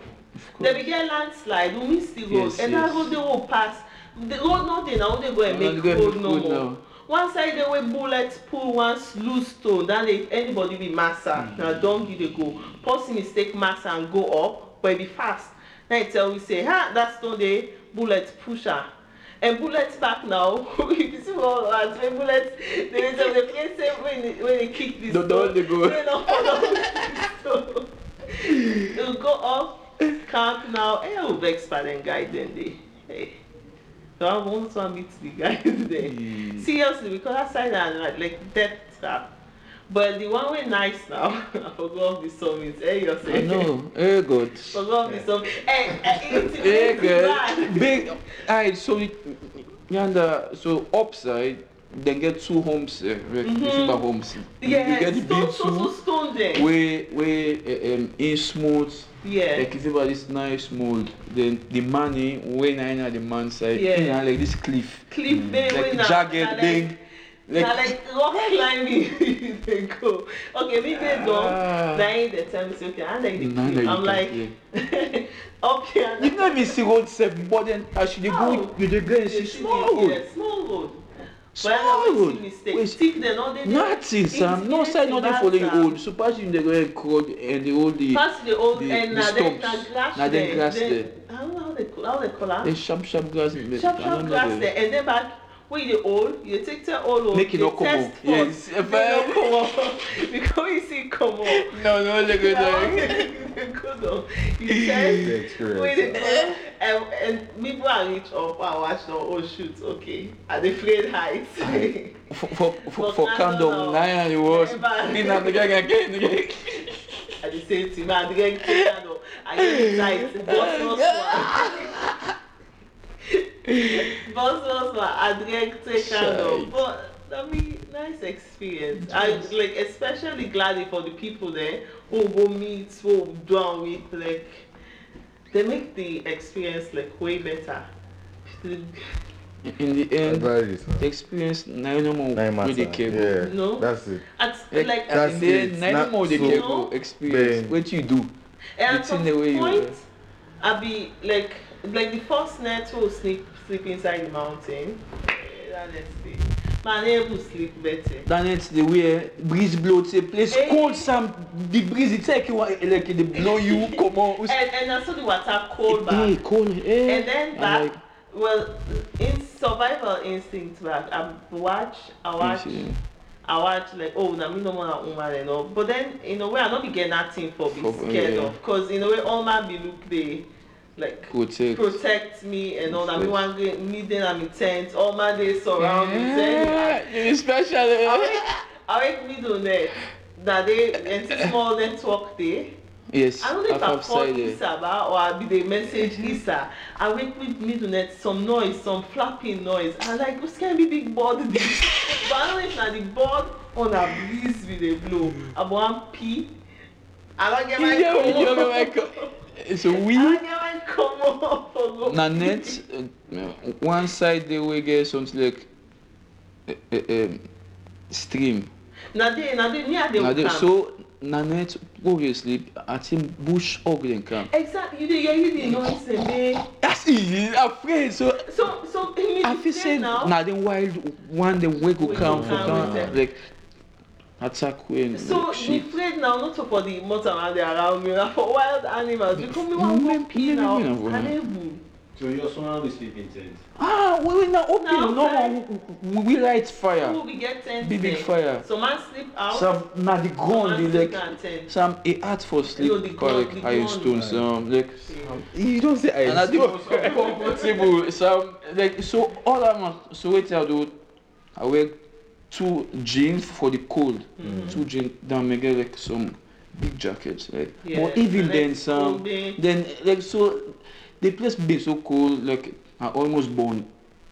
They be get landslide, we miss the road. Yes, and that yes. road they will pass. The road nothing now, they go and make go road no more. now. One side they way bullets pull one loose stone, then they, anybody be massa. Mm. Now don't give they go. Person mistake massa and go up, but it be fast. Now it tell we say, ha, that stone they bullet pusher. And bullets back now. if you see what uh, when bullets, they will tell the place when they, when they kick this Don't- don't they go. They don't follow the stone. They'll go up, camp now. Hey, I'll vex by them guy then they. Hey. So I want to meet the guys there. Mm. Seriously, because that side are like, like death trap. But the one way nice now, I forgot the summit. Hey, you're I saying. know. Hey, God. Forgot the summit. Hey, hey, it's, Hey, it's God. bad. Big. Alright, so yonder, so upside, Then get two homes eh, Mhm. the homes. Yeah, you get the big two stone there. where where eh, um, in smooth yeah. like if FIBA this nice mold then the money when I know the man side Yeah. yeah. like this cliff Cliff there, like jagged like- big like, na like rock climbing they go. Okay, me based on Ah. nine they tell me say okay, I like the you I'm like up here. you know me see road sef but then as you dey go No. you dey go and see small road Yeah, small road. small road. Wait, Stick there, no dey there. nothing sam no side no dey follow you old so pass you dey go and crawl and the old the Pass the old the- end the na na grass Na there. grass Then- there. I don't know how they call how they call am. the sharp sharp grass there. Sharp sharp grass the- there and then back when you dey old, you dey take take old old. Make e dey no come test Yes, Make if I- no come out. Because you see come out. no no dey go there. Good on. You The test. When they experience. go and and people are reach up and watch now. Oh shoot, okay. Are they afraid heights? for for for For for calm Canada down now. na the worst Never. me na the guy again again. at the same time, I didn't get that. I get tight. Boss, boss, boss. Boss, boss, boss. I didn't take that. But I mean, nice experience. I like especially glad for the people there who go meet, who do and with like they make the experience like way better. In the end Everybody is, the experience na no more nine wey dey matter. care go. Yeah, No. that's it. At, Like, like That's in the it. end na no Not more dey so- care go experience Man. wetin you do. And It's at in some the way you- point, I be like, like the first night we sleep sleep inside the mountain. eh, Honestly, man, able sleep better. That night the way breeze blow to a place Eh. cold Sam the breeze it take you like dey blow you comot. And and I saw the water cold Hey, back. cold eh. And then back, like, well, in survival instinct back, I watch, I watch. you I watch like oh na me no more na woman and all but then in a way I no be get nothing for be scared yeah. of cause in a way all man be look dey like protect. protect me and all. Na me go meet them am in tent. All my days surround me. Say, Yeah, you special. eh? I wake middle net. That day, and small network day. Yes, I don't know if I call. Isa ba or I be the message Isa. I wake with middle net, some noise, some flapping noise. I like, who's can be big bird this? but I don't know if na the bird on a breeze with a blow. I want pee. I don't get my Yeah, you comb. know, like, It's a I we. don't come up. Na net, uh, one side they will get something like uh, uh, um, stream. Na dey, na dey, near the Na dey- camp. so na net obviously I think bush hog dem camp. Exactly, you dey hear you dey noise dem dey. That's easy. Afraid so. So so me I dey feel say now. na the wild one dem wey go come for come come with them. like attack when so like, the sheep. now not so for the motor around there around me na for wild animals because me wan go Mm, pee now unable. So your son will sleep in tent. Ah, we we na open Na no outside. we, we light fire. Who we get tent Big big fire. So man sleep out. Some na the some ground man dey sleep like some a art for sleep No, the for ground- like the iron ground, stones um like You don't say I and na the most uncomfortable some like so all that man so wetin I do I wear two jeans for the cold Mhm. two jeans then me get like some big jackets like Yeah, but even and then some then like so the place be so cold like I almost burn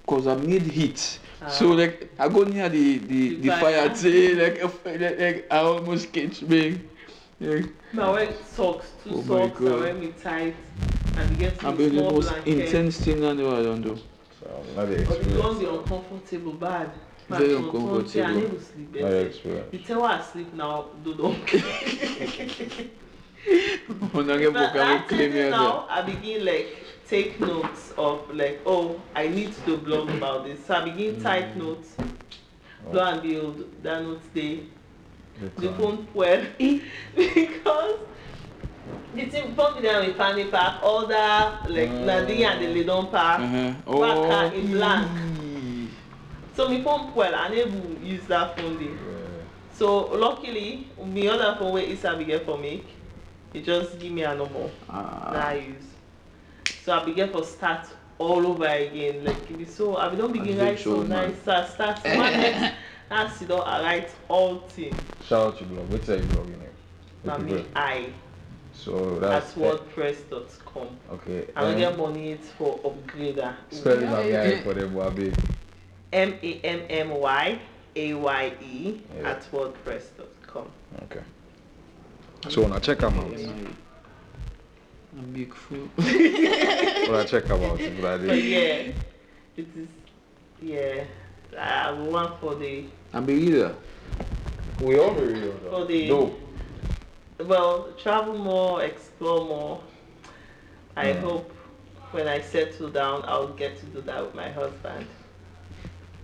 cause I need heat so Ah. like I go near the the, The the fire fire. like, like like I almost catch me like Me I wear socks, two Oh socks, I God. wear me tight and get I'm me the small most blanket. intense thing I know I don't do So, not the But it don experience. uncomfortable bad. Very Man, so something I uncomfortable. no go sleep Not the better. experience. The time wey I sleep now, do don. Una get But book I will that claim thing here now, I begin like take notes of like, oh, I need to blog about this. So I begin Mm. type notes. Lo and behold, that notes dey Good the time. phone well because the thing phone be there with fanny pack, all that like Mm. Nadine and the Ledon pack. uh-huh. Waka in blank. ee. So my phone well, I never use that phone dey. Yeah. So luckily, the other phone wey Isa be get for me, he just give me a number. Ah. na I use. So I begin for start all over again. Like it be so I be don begin write so man. nice start start one next now sit down I write all thing. Shout out to blog. What's your blog name? Na me. I So at that's wordpress.com. Okay. I don't um, get money for upgrader. Spelling Yeah, of yeah, guy for them will be M A M M Y A Y E Yeah. at wordpress.com. Okay. So when I check them out, A big fool. when I check them out, but But yeah, it is. Yeah, I want for the A big leader. We all be real for the No. well travel more, explore more. I Mm. hope when I settle down, I'll get to do that with my husband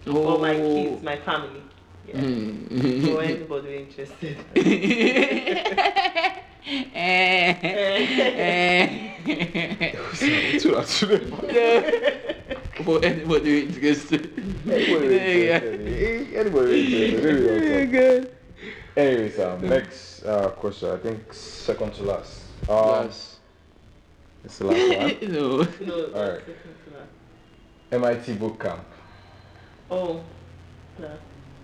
Oh. or my kids, my family. Yeah. Mm. or anybody interested. Two out today. For anybody interested. Anybody Yeah. interested? Anybody interested? Maybe we'll talk. Anyways, um, next uh, question. I think second to last. Um, Yes. It's the last one. no. No, that's Alright. second to that. MIT boot camp. Oh, no.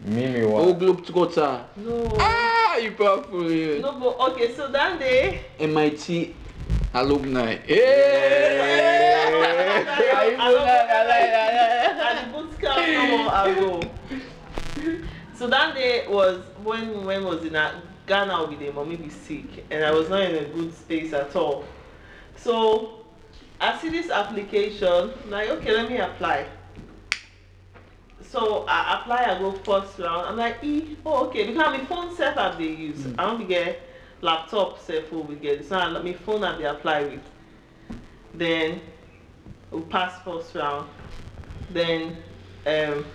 Mimi Oh, one. Globetrotter. No. Ah, you powerful. yeah. No, but okay, so that day. MIT alumni. I love Yeah. and the boot camp no more ago. So that day was when when was it at Ghana with the mommy be sick and I was not in a good space at all. So I see this application, like okay, let me apply. So I apply, I go first round. I'm like, e, oh okay, because my phone self app they use. I don't be get laptop self phone we get. So I my phone app they apply with. Then we pass first round. Then um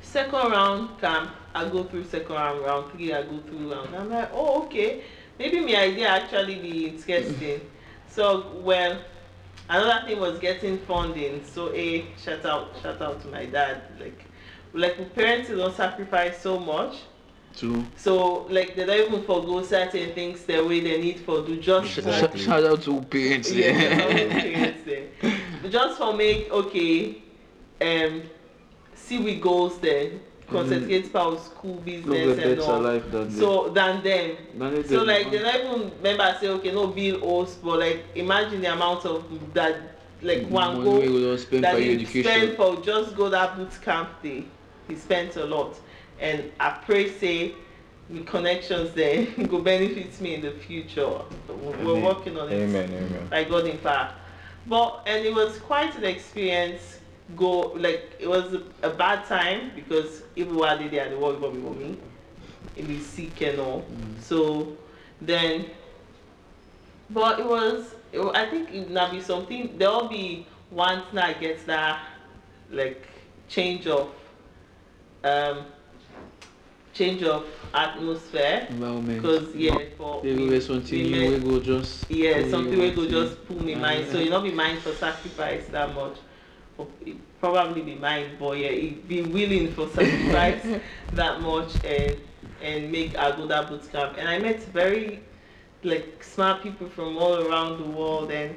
second round camp, I go through second round, round three, I go through round. I'm like, oh okay, maybe my idea actually be interesting. so well, another thing was getting funding. So a shout out, shout out to my dad. Like, like parents don't sacrifice so much. True. So like they don't even forgo certain things the way they need for do just for shout out to parents. yeah, parents. Just for make okay, um, see we goals there, concentrate mm. our school business and all. life than So than them. So like they don't even remember say okay no bill host, but like imagine the amount of that like one go we go spend that he spend for just go that boot camp day. He spent a lot, and I pray say with connections there go benefit me in the future. We're working on it Amen. Amen. by God in power. But and it was quite an experience. Go like it was a, bad time because even while they there, they work for me, for me, it be sick and all. So then, but it was. It, I think it now be something. There will be once now gets that like change of um change of atmosphere Environment. because yeah for we- will something we we go just. yeah, something and go just pull me mind. So you not be mind for sacrifice that much. Probably be mind, but yeah, be willing for sacrifice that much and and make Agoda boot camp. And I met very like smart people from all around the world and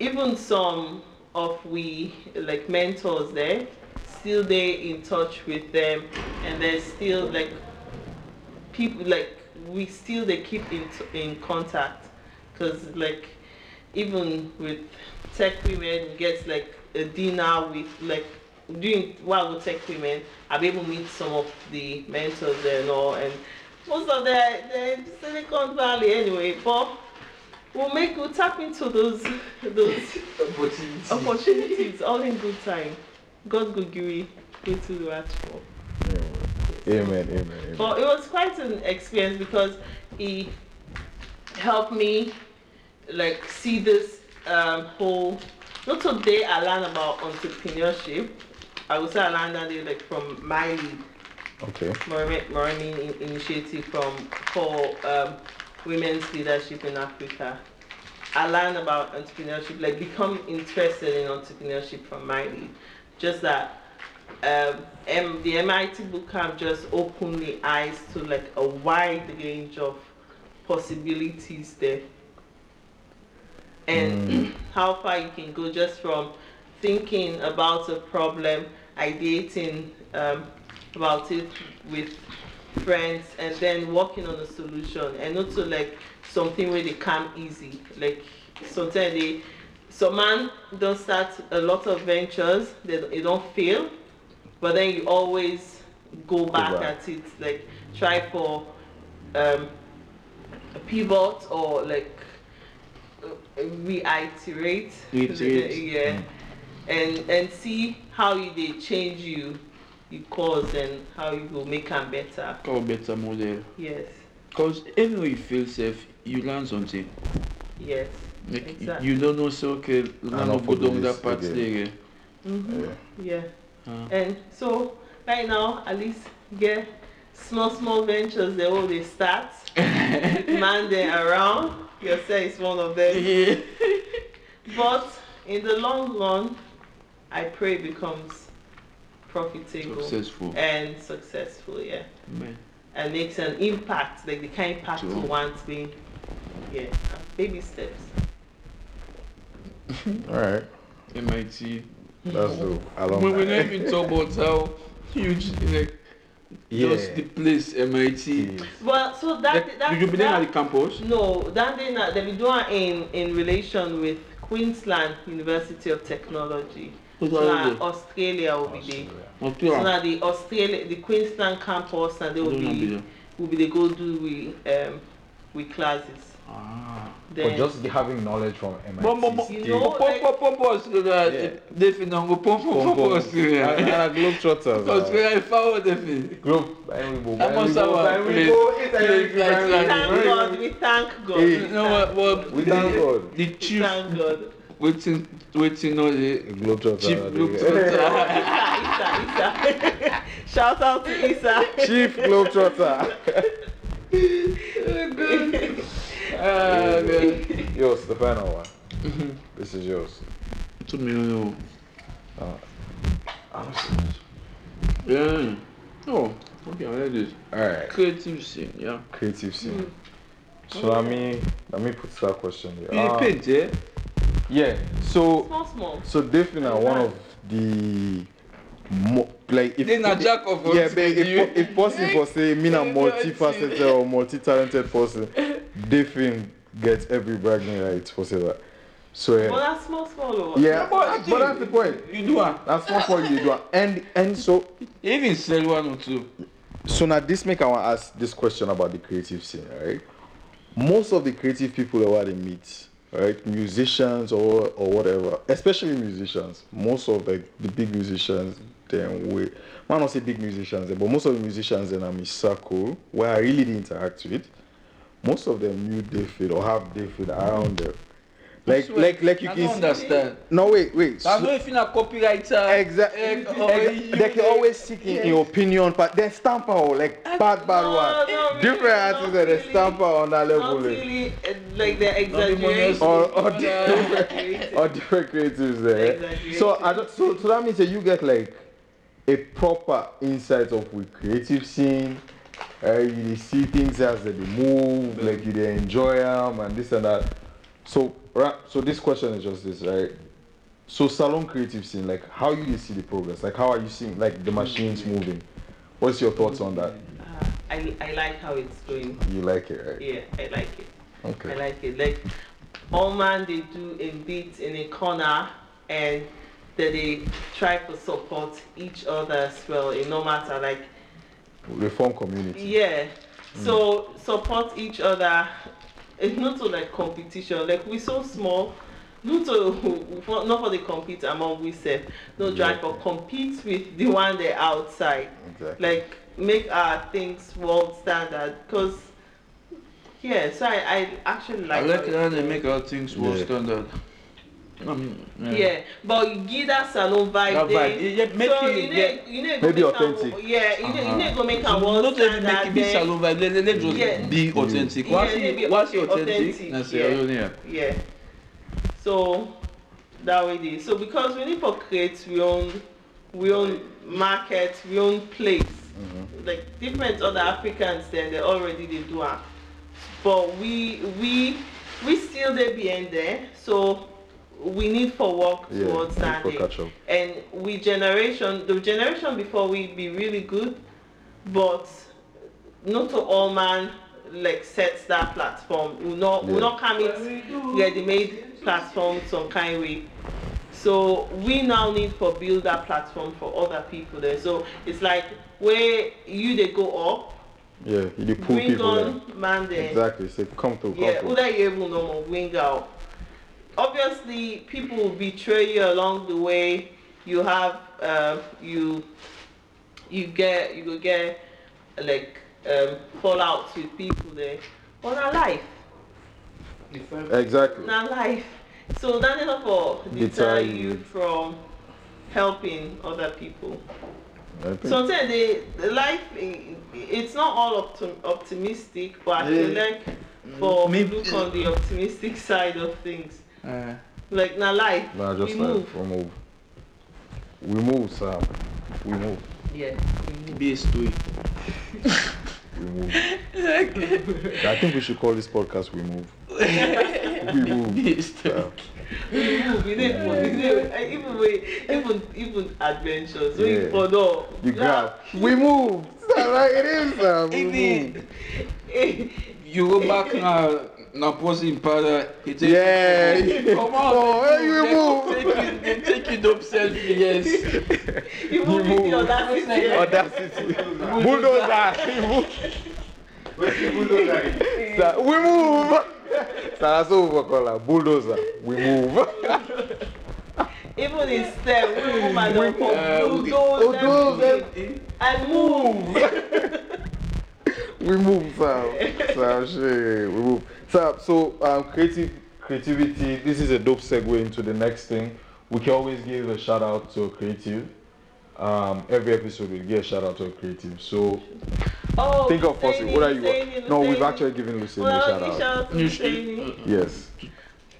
even some of we like mentors there still they in touch with them and there's still like people like we still they keep in in contact because like even with tech women gets like a dinner with like doing while with tech women, I'll be able to meet some of the mentors there and all and most of the, they're silicon valley anyway but we'll make we'll tap into those those opportunities all in good time god go give you go to the ask for Amen. Amen. Amen. but it was quite an experience because he helped me like see this um, whole. Not today I learned about entrepreneurship. I would say I learned that day, like from my lead, Okay. Moremi Initiative from for um, women's leadership in Africa. I learned about entrepreneurship, like become interested in entrepreneurship from my lead. Just that um, M, the MIT book bootcamp just opened the eyes to like a wide range of possibilities there. And how far you can go just from thinking about a problem, ideating um, about it with friends, and then working on a solution, and not to like something where they come easy. Like sometimes they, some man don't start a lot of ventures, they, they don't fail, but then you always go back. at it. Like try for um a pivot or like reiterate Reiterate. yeah and and see how you dey change you you cause and how you go make am better Call better model. yes Cause everywhere you feel safe, you learn something. yes Like Exactly. you don't know say okay, learn not not go down this that path again. there. mm-hmm. Yeah. yeah Uh, And so right now, at least get small small ventures they all they start. Man they around. Yourself is one of them. yeah. But in the long run, I pray it becomes profitable Successful. and successful, yeah. Man. And makes an impact, like the kind of impact you True. want being yeah. Baby steps. All right, MIT. that's dope. I love When we that. don't even talk about how huge like just the place MIT. Well so that Like, that, you be there that at the campus. No, that thing that they be doing in in relation with Queensland University of Technology. Who's So all now there? Australia will be there. Okay. So now the Australia, the Queensland campus, and they will Don't be there. will be they go do with um with classes. Ah. But Then just having knowledge from MIT. Bon, bon, bon. You know, Australia. Yeah. Defi go. Australia. Globetrotters. Australia defi. Globe. Place. Place like we that. thank very- God, we thank God. Hey. we You know thank- what? what We thank God. The we chief thank God. chief. Isa, Isa, Isa. Shout out to Isa. Chief Globetrotter. Ah, man. Yours, the final one. This is yours. Two million. Uh, Yeah. Oh, okay, I like this. Alright, Creative scene, yeah. creative scene. So let me let me put that question here. You Uh, paint, yeah? yeah. So Small, small. so definitely one of the mo- like if Then a jack of all yeah, but trades, you- if, if possible for say me a Yeah, multifaceted or multi-talented person, definitely gets every bragging right for say that. So But yeah, that's small, small. or what? yeah, but I but that's the point. You do ah. one. That's not for you to do. Ah. And and so You even sell one or two. So now this make I want to ask this question about the creative scene, right? Most of the creative people that what they meet, right, musicians or or whatever, especially musicians, most of like the big musicians, then we, I not say big musicians, but most of the musicians in my circle where I really did interact with, most of them knew David or have David around them. Like Swear, like like you I can don't see- understand. No wait wait. I know if you're not copywriter. Exactly. Eh, eh, or you- they can always seek in your opinion, but they stamp out like bad, bad No, one. not really, Different not artists that they stamp out on that level. Not like, really, eh, like they're Not the exaggerating. Or, or, Yeah. different, or different creatives there. Exaggeration. So, I don't, so, so that means that you get like a proper insight of with creative scene. Uh, you dey see things as they dey move, like you dey enjoy them and this and that. So, right, so this question is just this, right? So Salone creative scene, like how you dey see the progress? Like how are you seeing like the machines moving? What's your thoughts on that? Uh, I, I like how it's going. You like it, right? Yeah, I like it. Okay i like it. Like, all man, they do a beat in a corner and that they try to support each other as well. in no matter, like, Reform community. yeah. Mm. So, support each other. It's not to like competition. Like, we're so small. Not to, for, not for the compete among we self. No try for compete with the one they outside. Exactly. like make our things world standard because yeah so i i actually like I like like how how they make our things world Yeah. standard. Um, yeah. but you give that Salone vibe That there. vibe. Yeah, make so it- you yeah. need you need go Maybe make am- authentic. yeah you need you Uh-huh. need go make So am world not even make standard it be then Salone vibe. Let, let, let just Yeah. be authentic. Yeah, Once let it be once it authentic, authentic, that's yeah. it. Yeah. yeah so that way it is so because we need to create we own we own market we own place like different other africans then they already they do am but we we we still dey behind there so we need for work Yeah, towards that for standing catch up. and we generation the generation before we be really good but not to all man like sets that platform we not we Yeah. not come it ready made platform some kind way So we now need for build that platform for other people there. So it's like where you they go up, Yeah, you dey pull bring people in. on man there. Exactly. Say come to come Yeah, through. whether you able no more wing out. Obviously, people will betray you along the way. You have uh, you you get you go get like um, fallouts with people there. But not life, Exactly. not life. So that is not for Deter deter you. you from helping other people. I Sometimes the, the life it's not all optim- optimistic, but I feel like for Me- look on the optimistic side of things. Uh, Like now life, Nah, just we like move. we move. We move, Sam. We move. Yeah, we move. base to it. We move. I think we should call this podcast "We Move." we move. Base to Sam. We move. We did. We did. Even we, even even adventures. We Yeah. for no. You grab. We move. Sam, like it is, Sam. We Even move. you go back now, now pause in para. It take Yeah. Come on. Oh, hey, you they move. Take you, they take you dope selfie, yes. You move with the audacity. Audacity. Bulldozer. We move. Sam, we move. Sam, that's what we call her. Bulldozer. We move. Even in step, we move and Uh, don't we- bulldoze bulldoze everything and move. we move, Sam. Sam, shit. We move. Sam, so um, creative creativity. This is a dope segue into the next thing. We can always give a shout out to a creative. Um, every episode we give a shout out to a creative. So Oh, think of us. Hussaini, What are you? Hussaini, No, we've actually given Lucinda Well, a shout out. shout out to You should- Hussaini. Yes.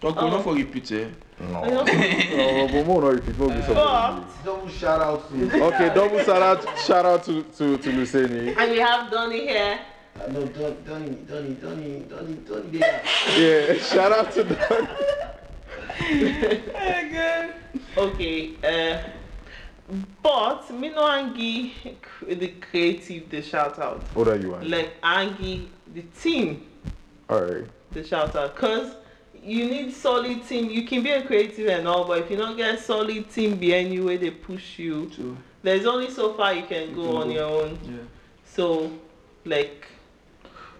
Talk Oh. not for repeat, eh? No. I know. no, but more not if it won't be something. Double shout out to Okay, double shout out, shout out to to to Luceni. and we have Donny here. Uh, no, Don, Donny, Donny, Donny, Donny, Donny there. Yeah, shout out to Donny. Don. Okay, uh, but me no Angie the creative the shout out. What are you on? Like Angie the team All right. the shout out. Cause you need solid team. You can be a creative and all, but if you don't get solid team behind you where they push you, So, there's only so far you can go can on go. your own. yeah. So, like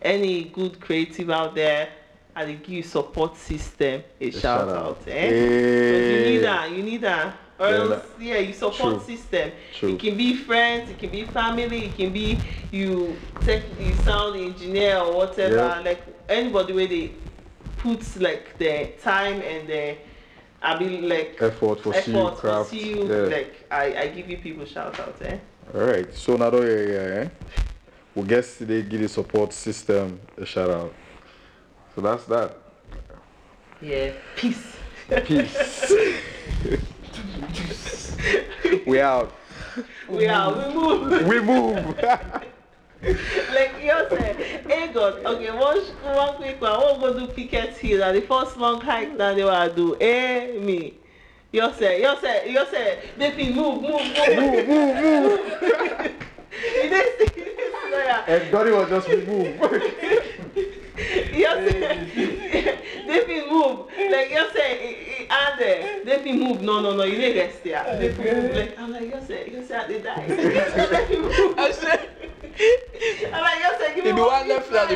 any good creative out there, I give you support system a, shout, out. Eh? Because you need that. You need that. Or Yeah, else, yeah, you support True. system. True. It can be friends, it can be family, it can be you tech, you sound engineer or whatever. Yeah. Like anybody where they put like their time and their I be like Effort for see you, effort to craft. see you. Yeah. Like I, I give you people shout out. Eh? All right. So now, yeah, yeah, eh? We guess they give the support system a shout out. So that's that. Yeah. Peace. Peace. we out. We are we move. We move. like you say, hey God, okay, one, one quick one. To go do Picket Hill. And the first long hike that they want to do, eh, me. You say, you say, you say, they move, move, move. move, move, move. You dey see- you dey? And Donny was just remove. You say, they feel move. Like you say, and there, they feel move. No, no, no, you need rest there. They feel move. Like, I'm like, you say, you say, they die. They feel move. I said, I'm like, you say, give me one one left like the